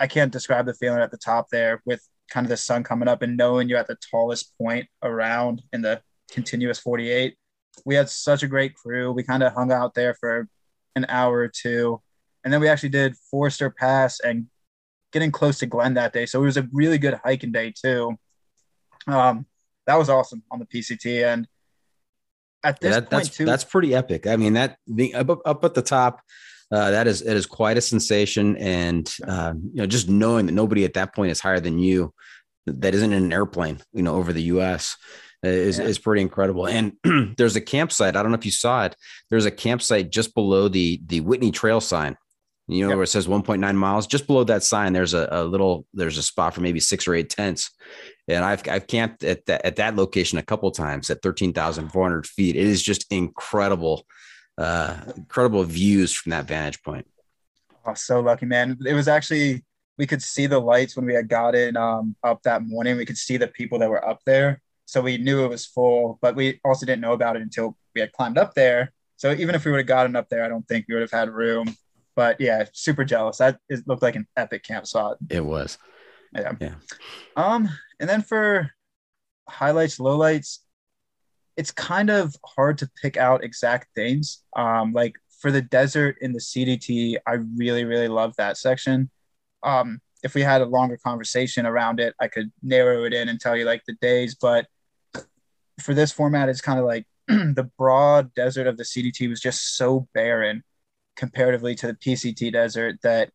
I can't describe the feeling at the top there with kind of the sun coming up and knowing you're at the tallest point around in the continuous 48. We had such a great crew. We kind of hung out there for an hour or two. And then we actually did Forester Pass and getting close to Glen that day. So it was a really good hiking day too. Um, that was awesome on the PCT. And at this yeah, that, point that's, too, that's pretty epic. I mean, that the up, up at the top, uh, that is it is quite a sensation, and uh, you know just knowing that nobody at that point is higher than you, that isn't in an airplane, you know, over the U.S. is yeah. is pretty incredible. And there's a campsite. I don't know if you saw it. There's a campsite just below the the Whitney Trail sign. You know yep. where it says 1.9 miles. Just below that sign, there's a, a little there's a spot for maybe six or eight tents. And I've I've camped at that at that location a couple times at 13,400 feet. It is just incredible uh, incredible views from that vantage point. Oh, so lucky, man! It was actually we could see the lights when we had gotten um, up that morning. We could see the people that were up there, so we knew it was full. But we also didn't know about it until we had climbed up there. So even if we would have gotten up there, I don't think we would have had room. But yeah, super jealous. That it looked like an epic camp spot. It was. Yeah. Yeah. Um, and then for highlights, lowlights, it's kind of hard to pick out exact things. Um, like for the desert in the CDT, I really, really love that section. Um, if we had a longer conversation around it, I could narrow it in and tell you like the days. But for this format, it's kind of like the broad desert of the CDT was just so barren comparatively to the PCT desert that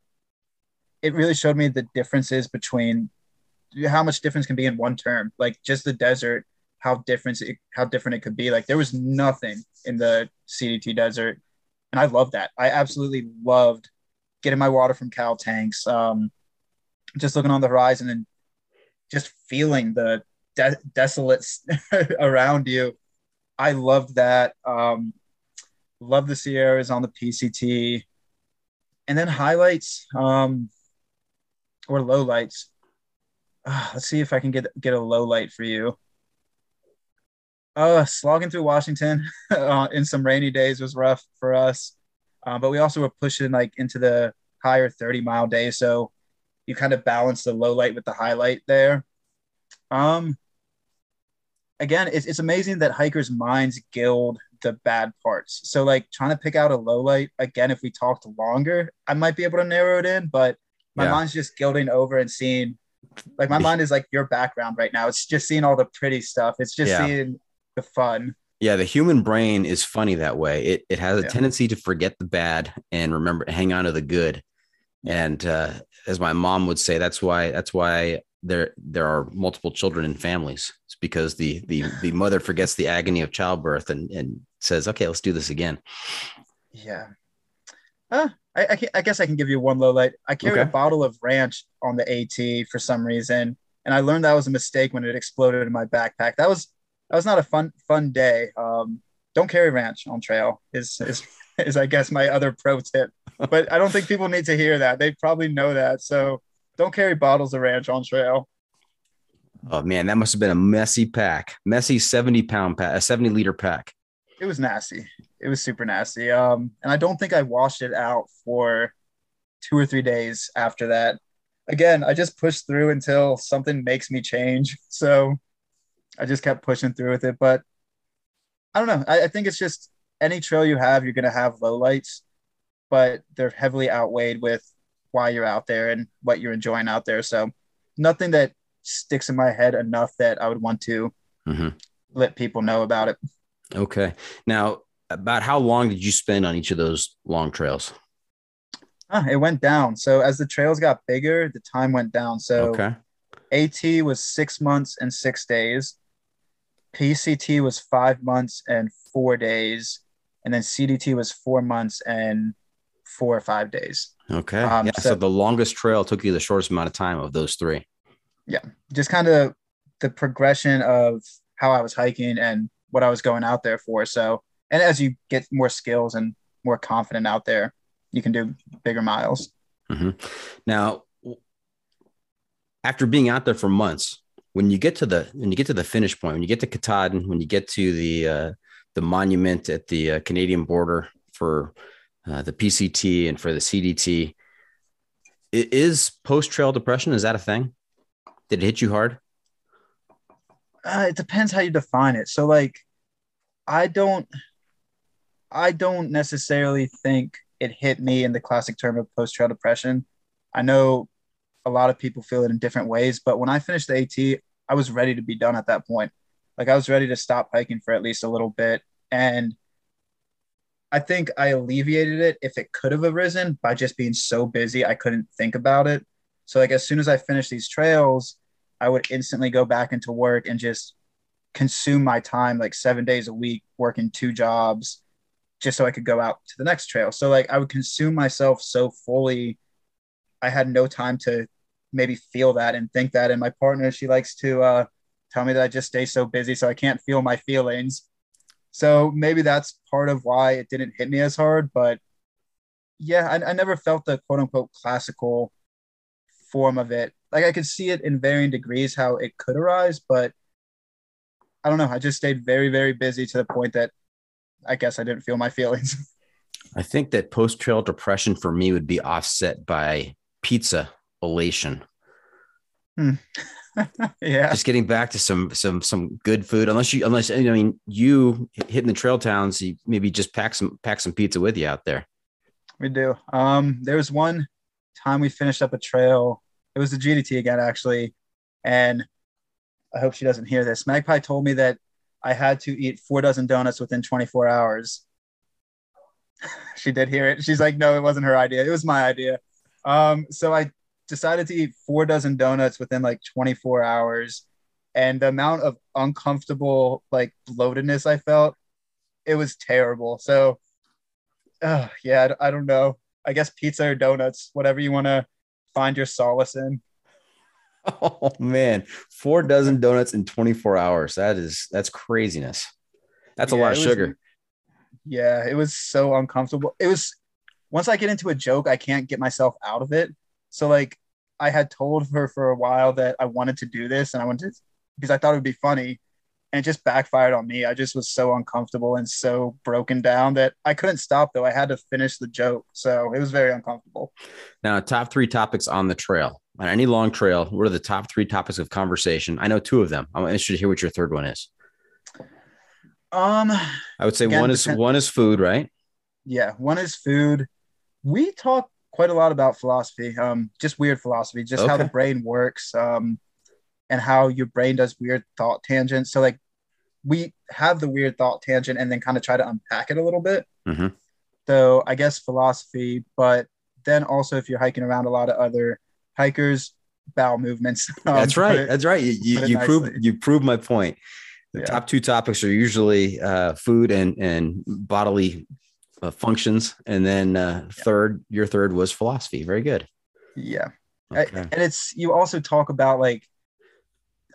it really showed me the differences between how much difference can be in one term. Like just the desert how different it, how different it could be. Like there was nothing in the CDT desert, and I loved that. I absolutely loved getting my water from cow tanks, um, just looking on the horizon and just feeling the de- desolate around you. I loved that. Um, love the Sierras on the PCT, and then highlights um, or lowlights. Uh, let's see if I can get get a low light for you. Uh, slogging through Washington uh, in some rainy days was rough for us, uh, but we also were pushing like into the higher 30 mile days. So you kind of balance the low light with the highlight there. Um, again, it's, it's amazing that hikers' minds gild the bad parts. So like trying to pick out a low light again, if we talked longer, I might be able to narrow it in, but my Yeah. mind's just gilding over and seeing like my mind is like your background right now. It's just seeing all the pretty stuff. It's just Yeah. seeing the fun. Yeah, the human brain is funny that way. It it has a Yeah. tendency to forget the bad and remember hang on to the good. And uh, as my mom would say, that's why that's why there there are multiple children in families. It's because the the the mother forgets the agony of childbirth and and says, "Okay, let's do this again." Yeah. Uh, I, I, can, I guess I can give you one low light. I carried Okay. a bottle of ranch on the AT for some reason, and I learned that was a mistake when it exploded in my backpack. That was that was not a fun fun day. Um, don't carry ranch on trail is is is I guess my other pro tip. But I don't think people need to hear that. They probably know that. So don't carry bottles of ranch on trail. Oh man, that must have been a messy pack, messy seventy pound pack, a seventy liter pack. It was nasty. It was super nasty. Um, and I don't think I washed it out for two or three days after that. Again, I just pushed through until something makes me change. So I just kept pushing through with it. But I don't know. I, I think it's just any trail you have, you're gonna have low lights, but they're heavily outweighed with why you're out there and what you're enjoying out there. So nothing that sticks in my head enough that I would want to Mhm. let people know about it. Okay, now about how long did you spend on each of those long trails? Ah, it went down. So as the trails got bigger, the time went down. So Okay, AT was six months and six days. PCT was five months and four days. And then CDT was four months and four or five days. okay, Um, yeah. So, so- the longest trail took you the shortest amount of time of those three. Yeah. Just kind of the progression of how I was hiking and what I was going out there for. So, and as you get more skills and more confident out there, you can do bigger miles. Mhm. Now, after being out there for months, when you get to the when you get to the finish point, when you get to Katahdin, when you get to the uh, the monument at the uh, Canadian border for uh, the PCT and for the CDT, is post trail depression is that a thing? Did it hit you hard? Uh, it depends how you define it. So like I don't I don't necessarily think it hit me in the classic term of post trail depression. I know a lot of people feel it in different ways, but when I finished the AT, I was ready to be done at that point. Like I was ready to stop hiking for at least a little bit and I think I alleviated it if it could have arisen by just being so busy I couldn't think about it. So like as soon as I finished these trails, I would instantly go back into work and just consume my time like seven days a week working two jobs just so I could go out to the next trail. So like I would consume myself so fully, I had no time to maybe feel that and think that. And my partner, she likes to uh, tell me that I just stay so busy, so I can't feel my feelings. So maybe that's part of why it didn't hit me as hard. But yeah, I, I never felt the quote unquote classical form of it. Like I could see it in varying degrees how it could arise, but I don't know. I just stayed very, very busy to the point that I guess I didn't feel my feelings. I think that post trail depression for me would be offset by pizza elation. yeah. Just getting back to some some some good food. Unless you unless you I mean you hitting the trail towns, you maybe just pack some pack some pizza with you out there. We do. Um, there was one time we finished up a trail. It was the GDT again, actually, and I hope she doesn't hear this. Magpie told me that I had to eat four dozen donuts within 24 hours. she did hear it. She's like, "No, it wasn't her idea. It was my idea." Um, so I decided to eat four dozen donuts within like 24 hours, and the amount of uncomfortable like bloatedness I felt, it was terrible. So oh yeah I, I don't know i guess pizza or donuts whatever you want to find your solace in Oh man, four dozen donuts in 24 hours. That is that's craziness. That's a lot of was- sugar. yeah it was so uncomfortable it was once i get into a joke i can't get myself out of it so like i had told her for a while that i wanted to do this and i wanted to because i thought it would be funny and it just backfired on me i just was so uncomfortable and so broken down that i couldn't stop though i had to finish the joke so it was very uncomfortable Now, top three topics on the trail. on any long trail, what are the top three topics of conversation? I know two of them. I'm interested to hear what your third one is. Um, I would say Again, one is one is food, right? yeah, one is food. We talk quite a lot about philosophy, um, just weird philosophy, just how the brain works, um, and how your brain does weird thought tangents. So like we have the weird thought tangent and then kind of try to unpack it a little bit. Mhm. So I guess philosophy, but then also if you're hiking around a lot of other hikers, bowel movements. um, That's right. it- That's right. You you, you prove you prove my point. The Yeah. top two topics are usually uh, food and and bodily uh, functions, and then uh, third, your third was philosophy. Very good. yeah. I- and it's you also talk about like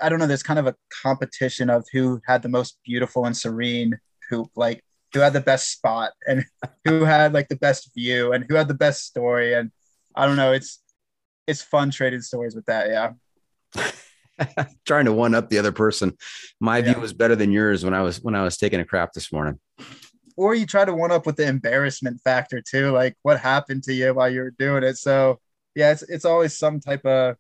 i don't know there's kind of a competition of who had the most beautiful and serene hoop like who had the best spot and who had like the best view and who had the best story and i don't know it's it's fun trading stories with that yeah Trying to one up the other person. My Yeah. view was better than yours when I was when I was taking a crap this morning. or you try to one up with the embarrassment factor too like what happened to you while you were doing it so yeah it's it's always some type of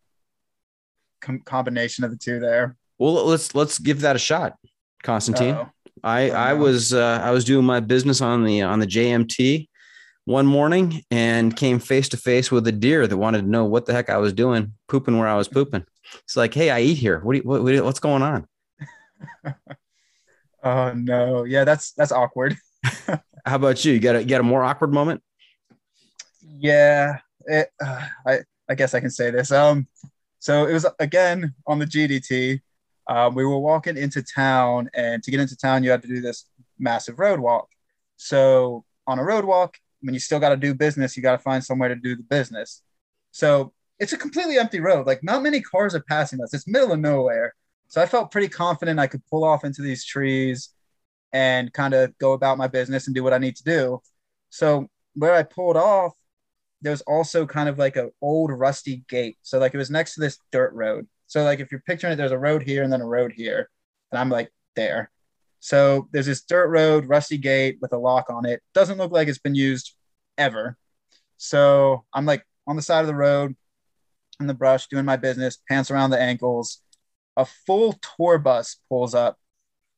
com- combination of the two there Well, let's let's give that a shot, Constantine. Uh-oh. I I was uh, I was doing my business on the on the JMT one morning and came face to face with a deer that wanted to know what the heck I was doing pooping where I was pooping. It's like, hey, I eat here. What, do you, what, what what's going on? oh no yeah that's that's awkward How about you? You got a you got a more awkward moment? Yeah, it, uh, I I guess I can say this. Um, so it was again on the GDT. Um, we were walking into town, and to get into town, you had to do this massive road walk. So on a road walk, when you still got to do business, you got to find somewhere to do the business. So it's a completely empty road. Like not many cars are passing us. It's middle of nowhere. So I felt pretty confident I could pull off into these trees and kind of go about my business and do what I need to do. So where I pulled off, there's also kind of like an old rusty gate. So like it was next to this dirt road. So like if you're picturing it, there's a road here and then a road here, and I'm like there. So there's this dirt road, rusty gate with a lock on it. Doesn't look like it's been used ever. So I'm like on the side of the road in the brush doing my business, pants around the ankles. A full tour bus pulls up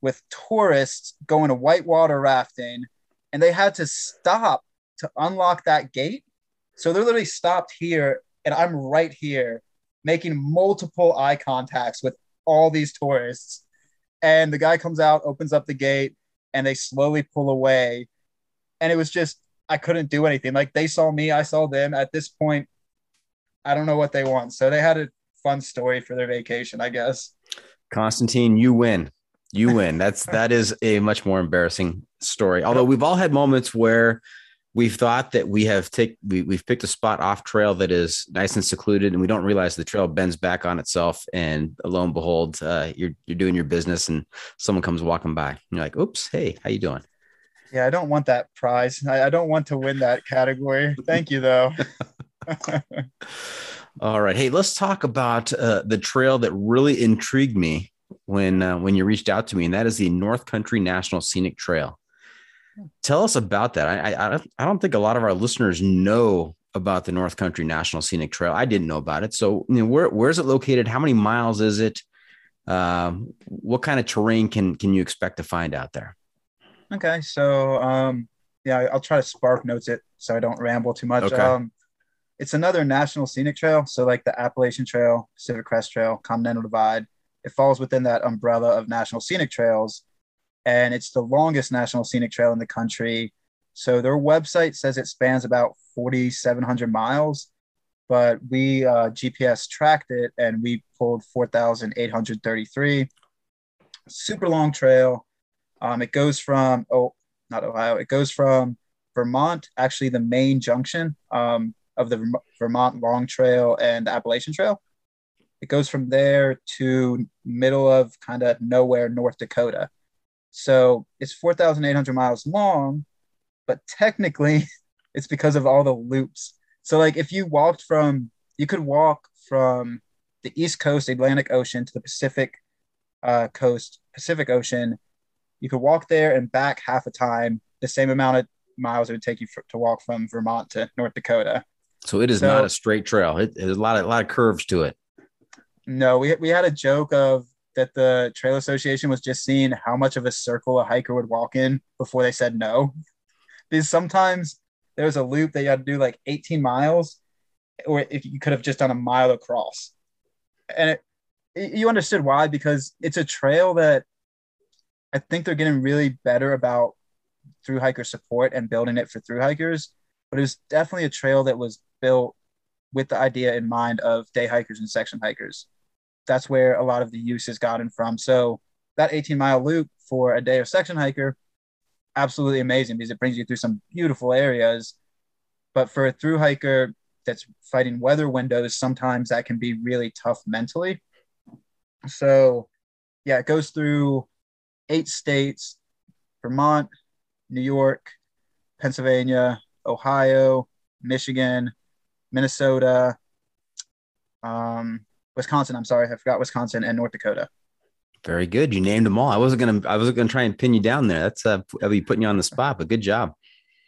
with tourists going to whitewater rafting, and they had to stop to unlock that gate. So they're literally stopped here, and I'm right here making multiple eye contacts with all these tourists. And the guy comes out, opens up the gate, and they slowly pull away. And it was just, I couldn't do anything. Like they saw me, I saw them. At this point, I don't know what they want. So they had a fun story for their vacation, I guess. Constantine, you win. You win. That's that is a much more embarrassing story. Although we've all had moments where we've thought that we have take we, we've picked a spot off trail that is nice and secluded, and we don't realize the trail bends back on itself. And lo and behold, uh, you're you're doing your business, and someone comes walking by. And you're like, "Oops, hey, how you doing?" Yeah, I don't want that prize. I, I don't want to win that category. Thank you, though. All right. Hey, let's talk about uh, the trail that really intrigued me when uh, when you reached out to me, and that is the North Country National Scenic Trail. Tell us about that. I I, I don't- think a lot of our listeners know about the North Country National Scenic Trail. I didn't know about it. So, you know, where where is it located? How many miles is it? Um, what kind of terrain can can you expect to find out there? Okay, so um, yeah, I'll try to spark notes it so I don't ramble too much. Okay. Um, it's another national scenic trail, so like the Appalachian Trail, Pacific Crest Trail, Continental Divide. It falls within that umbrella of national scenic trails, and it's the longest national scenic trail in the country. So their website says it spans about 4,700 miles, but we uh, GPS tracked it and we pulled 4,833. Super long trail. Um, it goes from oh, not Ohio. It goes from Vermont, actually the main junction um, of the Vermont Long Trail and the Appalachian Trail. It goes from there to middle of kind of nowhere, North Dakota. So it's 4,800 miles long, but technically it's because of all the loops. So like if you walked from, you could walk from the East Coast Atlantic Ocean to the Pacific uh, Coast Pacific Ocean. You could walk there and back half a time, the same amount of miles it would take you for, to walk from Vermont to North Dakota. So it is So- not a straight trail. It, there's a lot of a lot of curves to it. No, we we had a joke of that the Trail Association was just seeing how much of a circle a hiker would walk in before they said no. Because sometimes there was a loop that you had to do like 18 miles, or if you could have just done a mile across. And it, it- you understood why because it's a trail that I think they're getting really better about through hiker support and building it for through hikers. But it was definitely a trail that was built with the idea in mind of day hikers and section hikers that's where a lot of the use is gotten from. So that 18 mile loop for a day of section hiker, absolutely amazing because it brings you through some beautiful areas. But for a through hiker that's fighting weather windows, sometimes that can be really tough mentally. So yeah, it goes through eight states, Vermont, New York, Pennsylvania, Ohio, Michigan, Minnesota, um, Wisconsin. I'm sorry, I forgot Wisconsin and North Dakota. Very good. You named them all. I wasn't gonna. I wasn't gonna try and pin you down there. That's uh, I'll be putting you on the spot, but good job.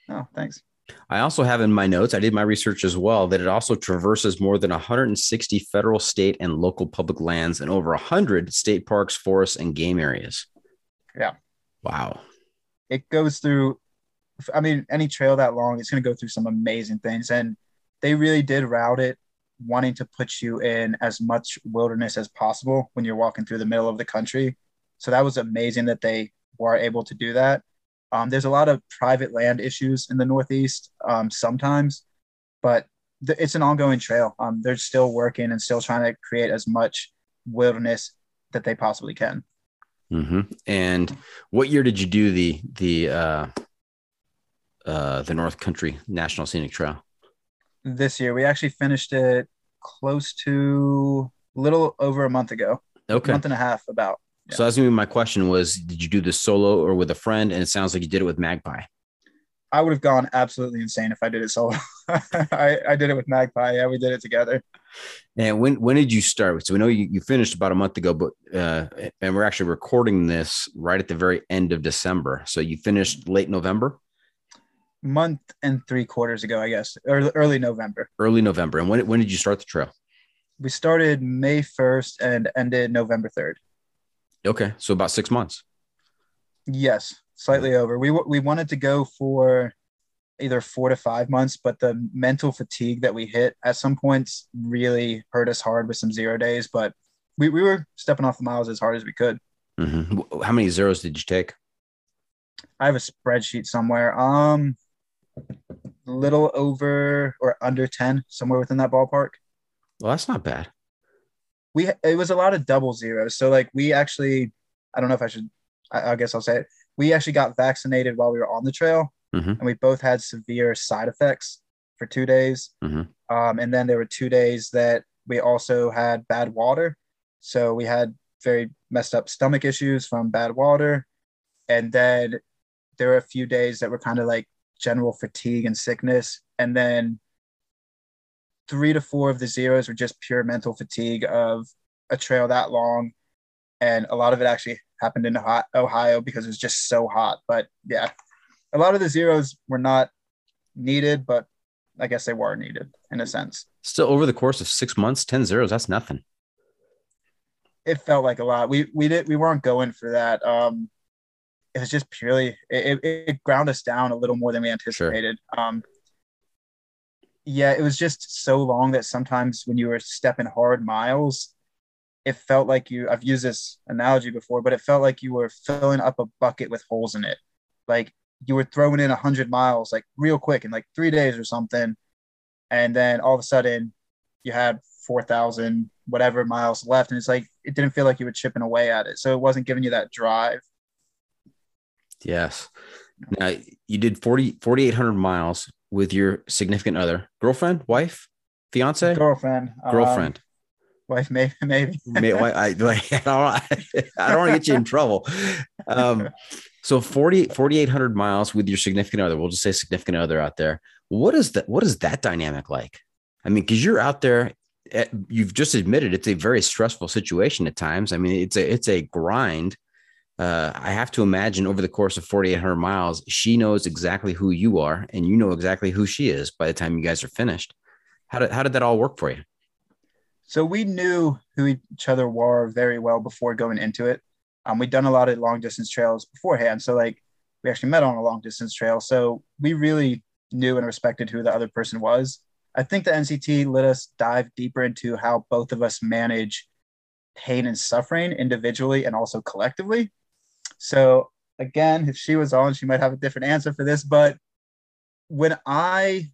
Oh, thanks. I also have in my notes. I did my research as well that it also traverses more than 160 federal, state, and local public lands and over 100 state parks, forests, and game areas. Yeah. Wow. It goes through. I mean, any trail that long, it's going to go through some amazing things, and they really did route it, wanting to put you in as much wilderness as possible when you're walking through the middle of the country. So that was amazing that they were able to do that. Um, there's a lot of private land issues in the Northeast um, sometimes, but th- it's an ongoing trail. Um, they're still working and still trying to create as much wilderness that they possibly can. hmm And what year did you do the the uh, uh, the North Country National Scenic Trail? This year, we actually finished it close to a little over a month ago, Okay. a month and a half about. So that's gonna be my question was, did you do this solo or with a friend? And it sounds like you did it with Magpie. I would have gone absolutely insane if I did it solo. I, I did it with Magpie. Yeah, we did it together. And when when did you start? So we know you, you finished about a month ago, but uh, and we're actually recording this right at the very end of December. So you finished late November, Month and three quarters ago, I guess, early, early November. early November. And when when did you start the trail? We started May 1st and ended November 3rd. Okay, so about six months. Yes, slightly over. We we wanted to go for either four to five months, but the mental fatigue that we hit at some points really hurt us hard with some zero days. But we, we were stepping off the miles as hard as we could. Mhm. How many zeros did you take? I have a spreadsheet somewhere. Um, little over or under ten, somewhere within that ballpark. Well, that's not bad. We it was a lot of double zeros. So like we actually, I don't know if I should. I, I guess I'll say it. We actually got vaccinated while we were on the trail, Mhm. and we both had severe side effects for two days. Mhm. Um, and then there were two days that we also had bad water. So we had very messed up stomach issues from bad water. And then there were a few days that were kind of like general fatigue and sickness. And then three to four of the zeros were just pure mental fatigue of a trail that long. And a lot of it actually happened in Ohio- Ohio because it was just so hot. But yeah, a lot of the zeros were not needed, but I guess they were needed in a sense. Still over the course of six months, 10 zeros. That's nothing. It felt like a lot. We we did we weren't going for that. Um, it was just purely it, it, it ground us down a little more than we anticipated. Um, yeah, it was just so long that sometimes when you were stepping hard miles, it felt like you. I've used this analogy before, but it felt like you were filling up a bucket with holes in it. Like you were throwing in a hundred miles like real quick in like three days or something, and then all of a sudden you had four thousand whatever miles left, and it's like it didn't feel like you were chipping away at it, so it wasn't giving you that drive. Yes. Now you did 40, 4,800 miles with your significant other, girlfriend, wife, fiance, Girlfriend, um, girlfriend. wife, maybe, maybe. May, why- I, I don't, I don't want to get you in trouble. Um, so 40, 4,800 miles with your significant other. We'll just say significant other out there. What is that? What is that dynamic like? I mean, because you're out there, eh, you've just admitted it's a very stressful situation at times. I mean, it's a it's a grind. Uh, I have to imagine over the course of 4,800 miles, she knows exactly who you are, and you know exactly who she is by the time you guys are finished. How did how did that all work for you? So we knew who each other were very well before going into it. Um, we'd done a lot of long distance trails beforehand. So like we actually met on a long distance trail. So we really knew and respected who the other person was. I think the NCT let us dive deeper into how both of us manage pain and suffering individually and also collectively. So again, if she was on, she might have a different answer for this. But when I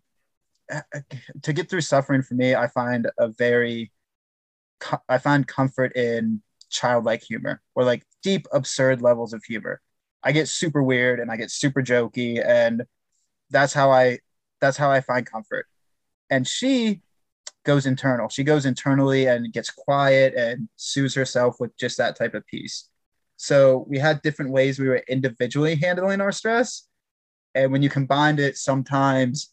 to get through suffering for me, I find a very I find comfort in childlike humor or like deep absurd levels of humor. I get super weird and I get super jokey and that's how I that's how I find comfort. And she goes internal. She goes internally and gets quiet and soothes herself with just that type of piece. So we had different ways we were individually handling our stress. And when you combined it, sometimes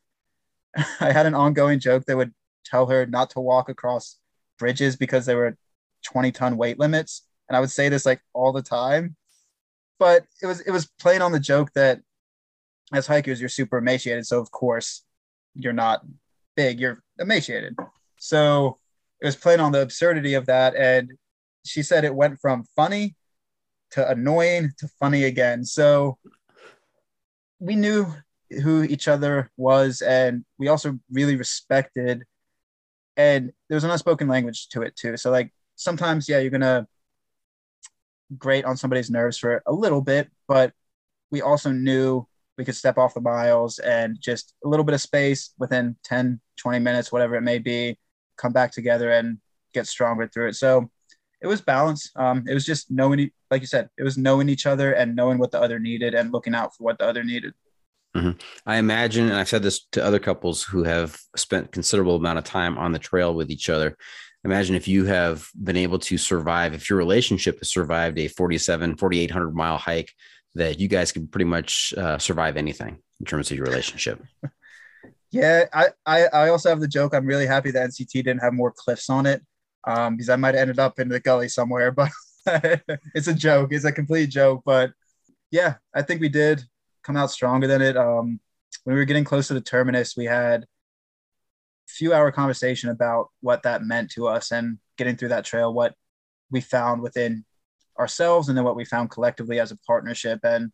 I had an ongoing joke that would tell her not to walk across bridges because they were 20 ton weight limits. And I would say this like all the time. But it was it was playing on the joke that as hikers, you're super emaciated. So of course you're not big, you're emaciated. So it was playing on the absurdity of that. And she said it went from funny to annoying to funny again. So we knew who each other was, and we also really respected. And there was an unspoken language to it too. So like sometimes, yeah, you're gonna grate on somebody's nerves for a little bit, but we also knew we could step off the miles and just a little bit of space within 10, 20 minutes, whatever it may be, come back together and get stronger through it. So it was balance. Um, it was just knowing, like you said, it was knowing each other and knowing what the other needed and looking out for what the other needed. Mm-hmm. I imagine, and I've said this to other couples who have spent considerable amount of time on the trail with each other. Imagine if you have been able to survive, if your relationship has survived a 47, 4,800 mile hike, that you guys can pretty much uh, survive anything in terms of your relationship. yeah, I, I, I also have the joke. I'm really happy that NCT didn't have more cliffs on it um, because I might have ended up in the gully somewhere. But it's a joke. It's a complete joke. But yeah, I think we did come out stronger than it. Um, when we were getting close to the terminus, we had a few hour conversation about what that meant to us and getting through that trail, what we found within ourselves, and then what we found collectively as a partnership. And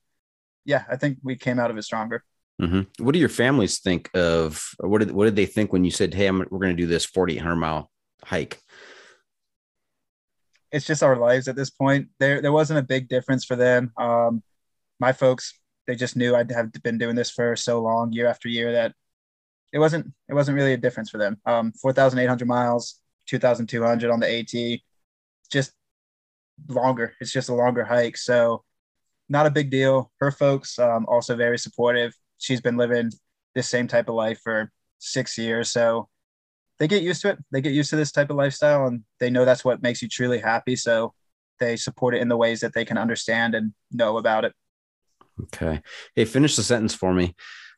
yeah, I think we came out of it stronger. Mm-hmm. What do your families think of? what did what did they think when you said, "Hey, I'm, we're going to do this 4,800 mile hike"? It's just our lives at this point. There, there wasn't a big difference for them. Um, my folks they just knew I'd have been doing this for so long, year after year, that it wasn't it wasn't really a difference for them. Um, four thousand eight hundred miles, two thousand two hundred on the AT, just longer. It's just a longer hike, so not a big deal. Her folks um, also very supportive. She's been living this same type of life for six years, so they get used to it. They get used to this type of lifestyle, and they know that's what makes you truly happy. So they support it in the ways that they can understand and know about it. Okay. Hey, finish the sentence for me.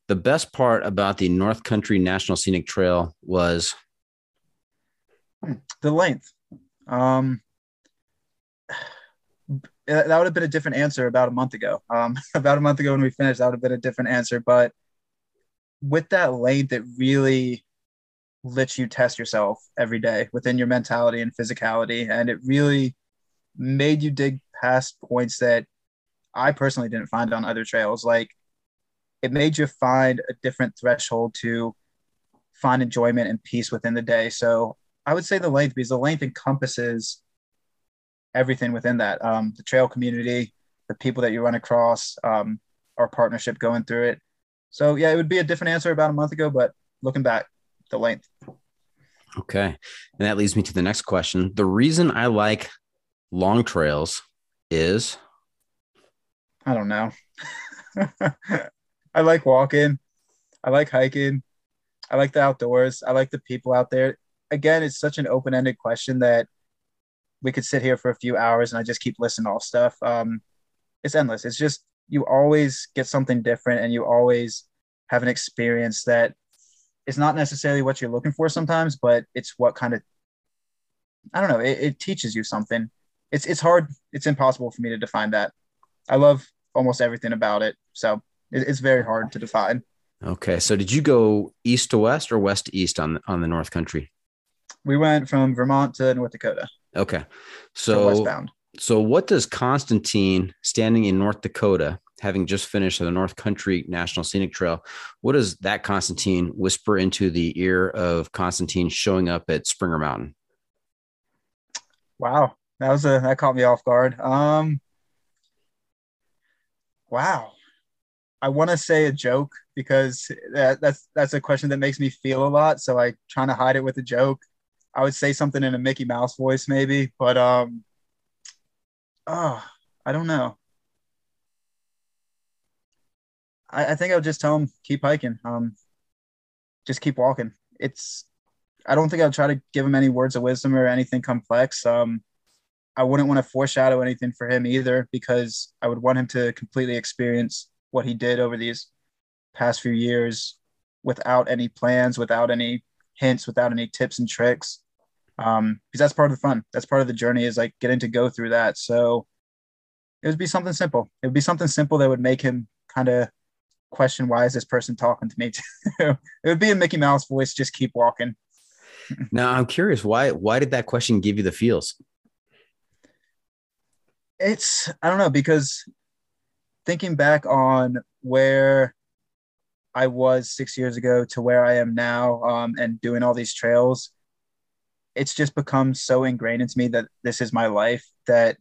The best part about the North Country National Scenic Trail was the length. Um, that would have been a different answer about a month ago. Um, about a month ago when we finished, that would have been a different answer. But with that length, it really lets you test yourself every day within your mentality and physicality. And it really made you dig past points that I personally didn't find on other trails. Like it made you find a different threshold to find enjoyment and peace within the day. So I would say the length because the length encompasses everything within that. Um, the trail community, the people that you run across, um, our partnership going through it. So yeah, it would be a different answer about a month ago, but looking back, the length. Okay. And that leads me to the next question. The reason I like long trails is I don't know. I like walking. I like hiking. I like the outdoors. I like the people out there. Again, it's such an open ended question that we could sit here for a few hours and I just keep listening to all stuff. Um, it's endless. It's just you always get something different and you always have an experience that is not necessarily what you're looking for sometimes, but it's what kind of I don't know. It, it teaches you something. It's it's hard. It's impossible for me to define that. I love almost everything about it. So it, it's very hard to define. Okay, so did you go east to west or west to east on on the North Country? We went from Vermont to North Dakota. Okay, So so westbound. so what does Constantine standing in North Dakota, having just finished the North Country National Scenic Trail, what does that Constantine whisper into the ear of Constantine showing up at Springer Mountain? Wow, that was a that caught me off guard. Um, wow, I want to say a joke because that, that's that's a question that makes me feel a lot. So I trying to hide it with a joke. I would say something in a Mickey Mouse voice, maybe, but um, oh, I don't know. I, I think I would just tell him keep hiking. Um, just keep walking. It's I don't think I'll try to give him any words of wisdom or anything complex. Um, I wouldn't want to foreshadow anything for him either because I would want him to completely experience what he did over these past few years without any plans, without any hints, without any tips and tricks. Um, because that's part of the fun. That's part of the journey is like getting to go through that. So it would be something simple. It would be something simple that would make him kind of question why is this person talking to me? it would be a Mickey Mouse voice, just keep walking. Now I'm curious why why did that question give you the feels? it's I don't know because thinking back on where I was six years ago to where I am now, um, and doing all these trails, it's just become so ingrained into me that this is my life. That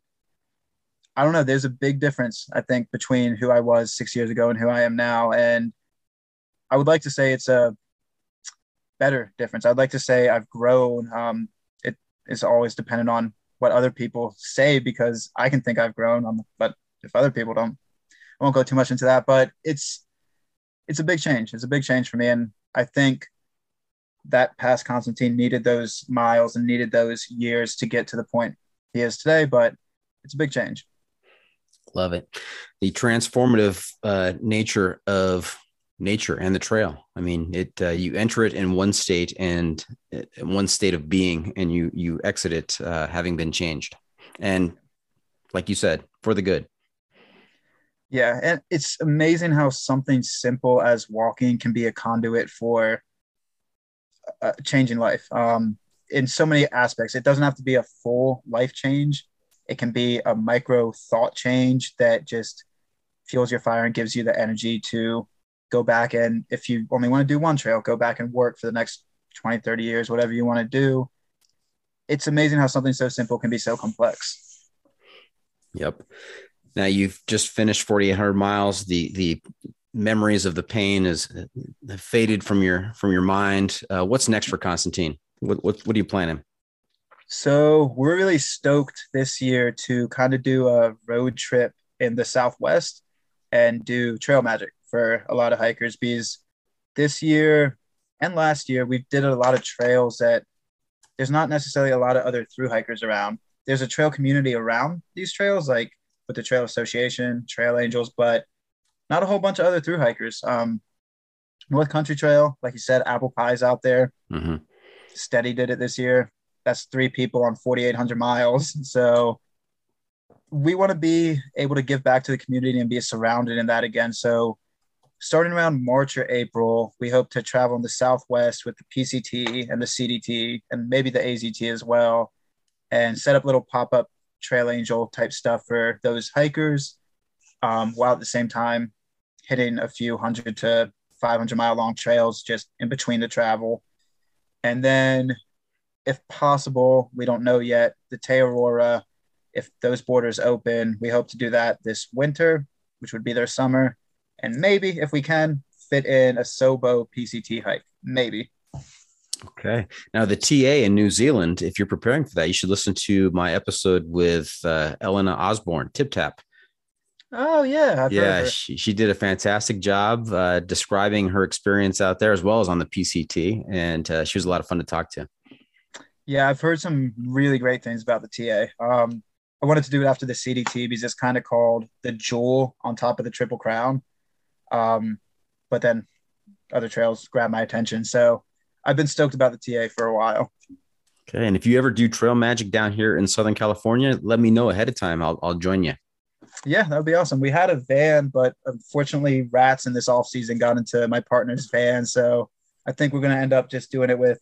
I don't know. There's a big difference I think between who I was six years ago and who I am now, and I would like to say it's a better difference. I'd like to say I've grown. Um, it is always dependent on what other people say because I can think I've grown, um, but if other people don't, I won't go too much into that. But it's it's a big change. It's a big change for me, and I think that past Constantine needed those miles and needed those years to get to the point he is today. But it's a big change. Love it. The transformative uh, nature of nature and the trail. I mean, it uh, you enter it in one state and in one state of being, and you you exit it uh, having been changed, and like you said, for the good. Yeah, and it's amazing how something simple as walking can be a conduit for uh, changing life. Um, in so many aspects, it doesn't have to be a full life change. It can be a micro thought change that just fuels your fire and gives you the energy to go back and if you only want to do one trail, go back and work for the next 20, 30 years, whatever you want to do. It's amazing how something so simple can be so complex. Yep. Now you've just finished 4,800 miles. The the memories of the pain is uh, faded from your from your mind. Uh, what's next for Constantine? What, what what are you planning? So we're really stoked this year to kind of do a road trip in the Southwest and do trail magic for a lot of hikers because this year and last year we did a lot of trails that there's not necessarily a lot of other through hikers around. There's a trail community around these trails, like with the Trail Association, Trail Angels, but not a whole bunch of other through hikers. Um, North Country Trail, like you said, Apple Pie's out there. Mm-hmm. Steady did it this year. That's three people on 4,800 miles. So we want to be able to give back to the community and be surrounded in that again. So starting around March or April, we hope to travel in the Southwest with the PCT and the CDT and maybe the AZT as well, and set up little pop up Trail Angel type stuff for those hikers, um, while at the same time hitting a few hundred to 500 mile long trails just in between the travel. And then, if possible, we don't know yet, the Te Araroa, if those borders open, we hope to do that this winter, which would be their summer and maybe if we can fit in a Sobo PCT hike, maybe. Okay. Now the TA in New Zealand, if you're preparing for that, you should listen to my episode with uh, Elena Osborne, Tip Tap. Oh yeah, I've yeah, she, she did a fantastic job uh, describing her experience out there as well as on the PCT, and uh, she was a lot of fun to talk to. Yeah, I've heard some really great things about the TA. Um, I wanted to do it after the CDT because it's kind of called the jewel on top of the Triple Crown. Um, but then other trails grabbed my attention. So I've been stoked about the TA for a while. Okay. And if you ever do trail magic down here in Southern California, let me know ahead of time. I'll, I'll join you. Yeah, that would be awesome. We had a van, but unfortunately, rats in this off season got into my partner's van. So I think we're gonna end up just doing it with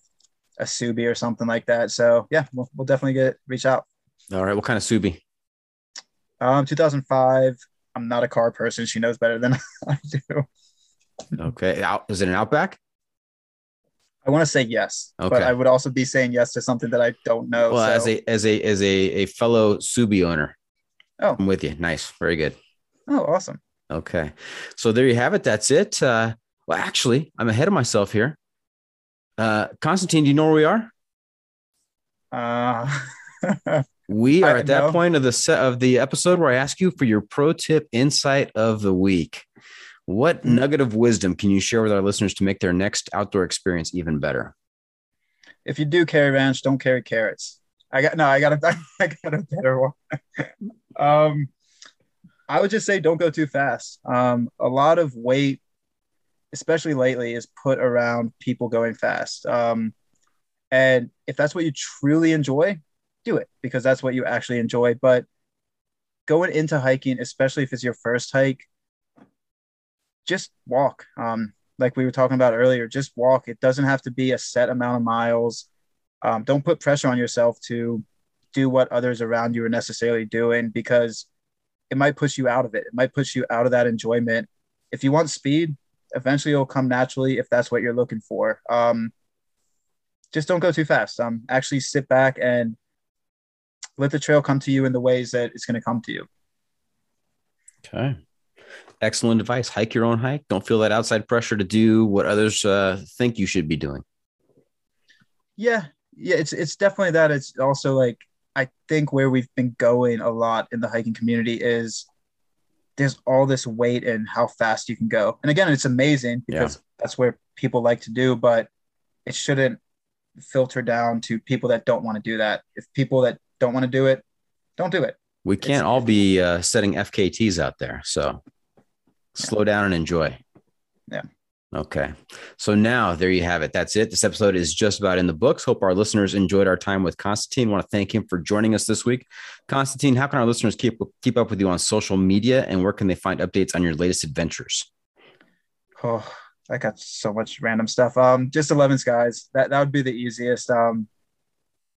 a Subi or something like that. So yeah, we'll, we'll definitely get reach out. All right. What kind of Subi? Um, 2005. I'm not a car person. She knows better than I do. Okay. Out, is it an Outback? I want to say yes, Okay. but I would also be saying yes to something that I don't know. Well, as a as a as a a fellow Subi owner, Oh. I'm with you. Nice. Very good. oh, awesome. Okay. So there you have it. That's it. Uh, well, actually, I'm ahead of myself here. Uh, Constantine, do you know where we are? Uh, We are at that know. point of the set of the episode where I ask you for your pro tip insight of the week. What Hmm. nugget of wisdom can you share with our listeners to make their next outdoor experience even better? if you do carry ranch, don't carry carrots. I got no, I got a, I got a better one. um, I would just say don't go too fast. Um, a lot of weight, especially lately, is put around people going fast. Um, and if that's what you truly enjoy, do it because that's what you actually enjoy. But going into hiking, especially if it's your first hike, just walk. Um, like we were talking about earlier, just walk. It doesn't have to be a set amount of miles. Um, don't put pressure on yourself to do what others around you are necessarily doing because it might push you out of it. It might push you out of that enjoyment. If you want speed, eventually it'll come naturally if that's what you're looking for. Um, just don't go too fast. Um, actually sit back and let the trail come to you in the ways that it's going to come to you. Okay. Excellent advice. Hike your own hike. Don't feel that outside pressure to do what others uh, think you should be doing. Yeah, yeah, it's it's definitely that. It's also like I think where we've been going a lot in the hiking community is there's all this weight and how fast you can go. And again, it's amazing because that's where people like to do, but it shouldn't filter down to people that don't want to do that. If people that don't want to do it, don't do it. We can't It's- all be uh, setting FKTs out there. So slow down and enjoy. Yeah. Okay. So now there you have it. That's it. This episode is just about in the books. Hope our listeners enjoyed our time with Constantine. want to thank him for joining us this week. Constantine, how can our listeners keep keep up with you on social media and where can they find updates on your latest adventures? Oh, I got so much random stuff. Um, just Eleven Skys. That that would be the easiest. Um,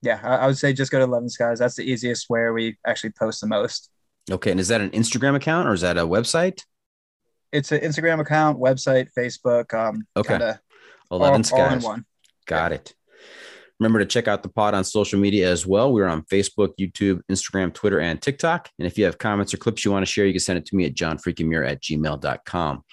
yeah, I, I would say just go to Eleven Skys. That's the easiest where we actually post the most. Okay. And is that an Instagram account or is that a website? It's an Instagram account, website, Facebook. Um, Okay. 11 all, all one. Got it. Remember to check out the pod on social media as well. We're on Facebook, YouTube, Instagram, Twitter, and TikTok. And if you have comments or clips you want to share, you can send it to me at johnfreakinmuir at gmail.com.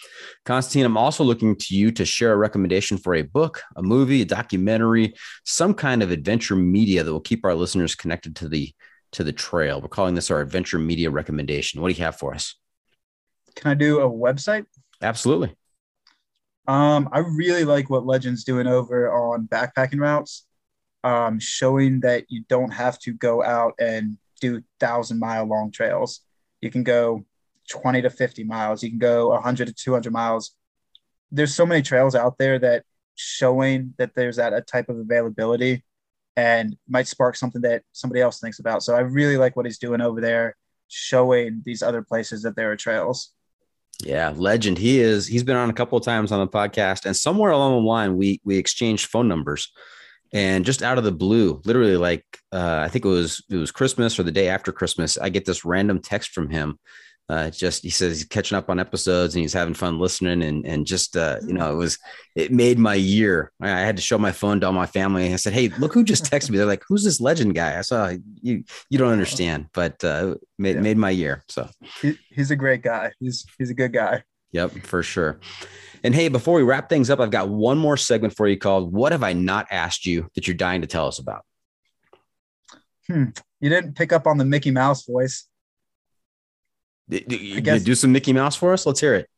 Constantine, I'm also looking to you to share a recommendation for a book, a movie, a documentary, some kind of adventure media that will keep our listeners connected to the to the trail. We're calling this our adventure media recommendation. What do you have for us? Can I do a website? Absolutely. Um, I really like what Legends doing over on backpacking routes, um, showing that you don't have to go out and do thousand mile long trails. You can go 20 to 50 miles. You can go 100 to 200 miles. There's so many trails out there that showing that there's that a type of availability and might spark something that somebody else thinks about. So I really like what he's doing over there, showing these other places that there are trails. Yeah, legend. He is. He's been on a couple of times on the podcast, and somewhere along the line, we we exchanged phone numbers, and just out of the blue, literally like uh, I think it was it was Christmas or the day after Christmas, I get this random text from him. Uh, just he says he's catching up on episodes and he's having fun listening, and and just uh, you know it was it made my year. I had to show my phone to all my family. and I said, "Hey, look who just texted me." They're like, "Who's this legend guy?" I saw you. You don't understand, but uh, made Yeah. made my year. So. He, he's a great guy. He's he's a good guy. Yep, for sure. And hey, before we wrap things up, I've got one more segment for you called What Have I Not Asked You That You're Dying to Tell Us About? Hmm. You didn't pick up on the Mickey Mouse voice. You guess- do some Mickey Mouse for us? Let's hear it.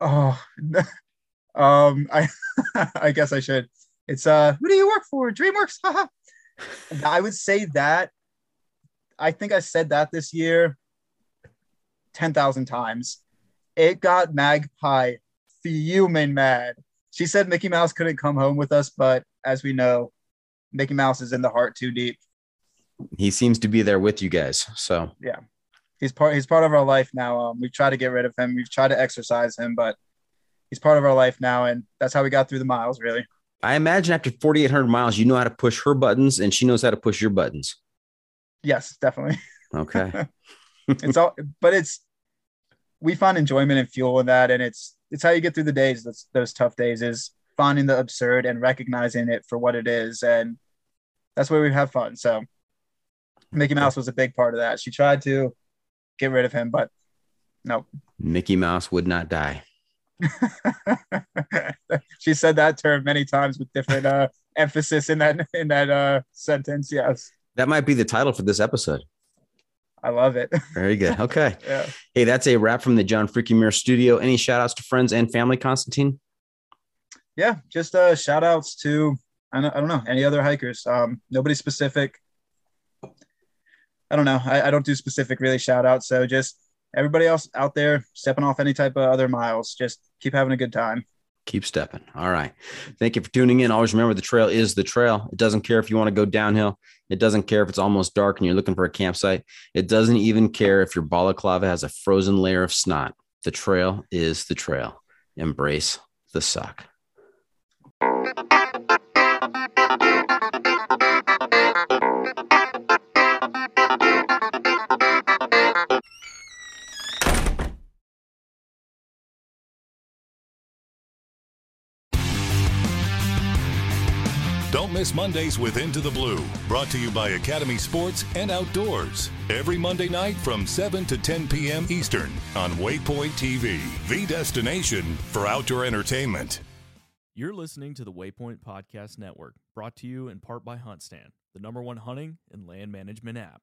Oh, um, I I guess I should. It's uh, who do you work for? DreamWorks. I would say that. I think I said that this year ten thousand times. It got Magpie fuming mad. She said Mickey Mouse couldn't come home with us, but as we know, Mickey Mouse is in the heart too deep. He seems to be there with you guys. So, he's part he's part of our life now. Um, we've tried to get rid of him. We've tried to exercise him, but he's part of our life now, and that's how we got through the miles. Really. I imagine after 4,800 miles, you know how to push her buttons and she knows how to push your buttons. Yes, definitely. Okay. it's all, but it's we find enjoyment and fuel in that, and it's it's how you get through the days. Those those tough days is finding the absurd and recognizing it for what it is, and that's where we have fun. So, Mickey Mouse was a big part of that. She tried to get rid of him, but no. Mickey Mouse would not die. she said that term many times with different uh, emphasis in that in that uh, sentence. Yes, that might be the title for this episode. I love it. Very good. Okay. yeah. Hey, that's a wrap from the John Freakin Muir studio. Any shout outs to friends and family, Constantine? Yeah, just uh, shout outs to, I don't, I don't know, any other hikers. Um, nobody specific. I don't know. I, I don't do specific really shout outs. So just everybody else out there stepping off any type of other miles, just keep having a good time keep stepping. All right. Thank you for tuning in. Always remember the trail is the trail. It doesn't care if you want to go downhill. It doesn't care if it's almost dark and you're looking for a campsite. It doesn't even care if your balaclava has a frozen layer of snot. The trail is the trail. Embrace the suck. Don't miss Mondays with Into the Blue, brought to you by Academy Sports and Outdoors. Every Monday night from 7 to 10 p.m. Eastern on Waypoint TV, the destination for outdoor entertainment. You're listening to the Waypoint Podcast Network, brought to you in part by HuntStand, the number one hunting and land management app.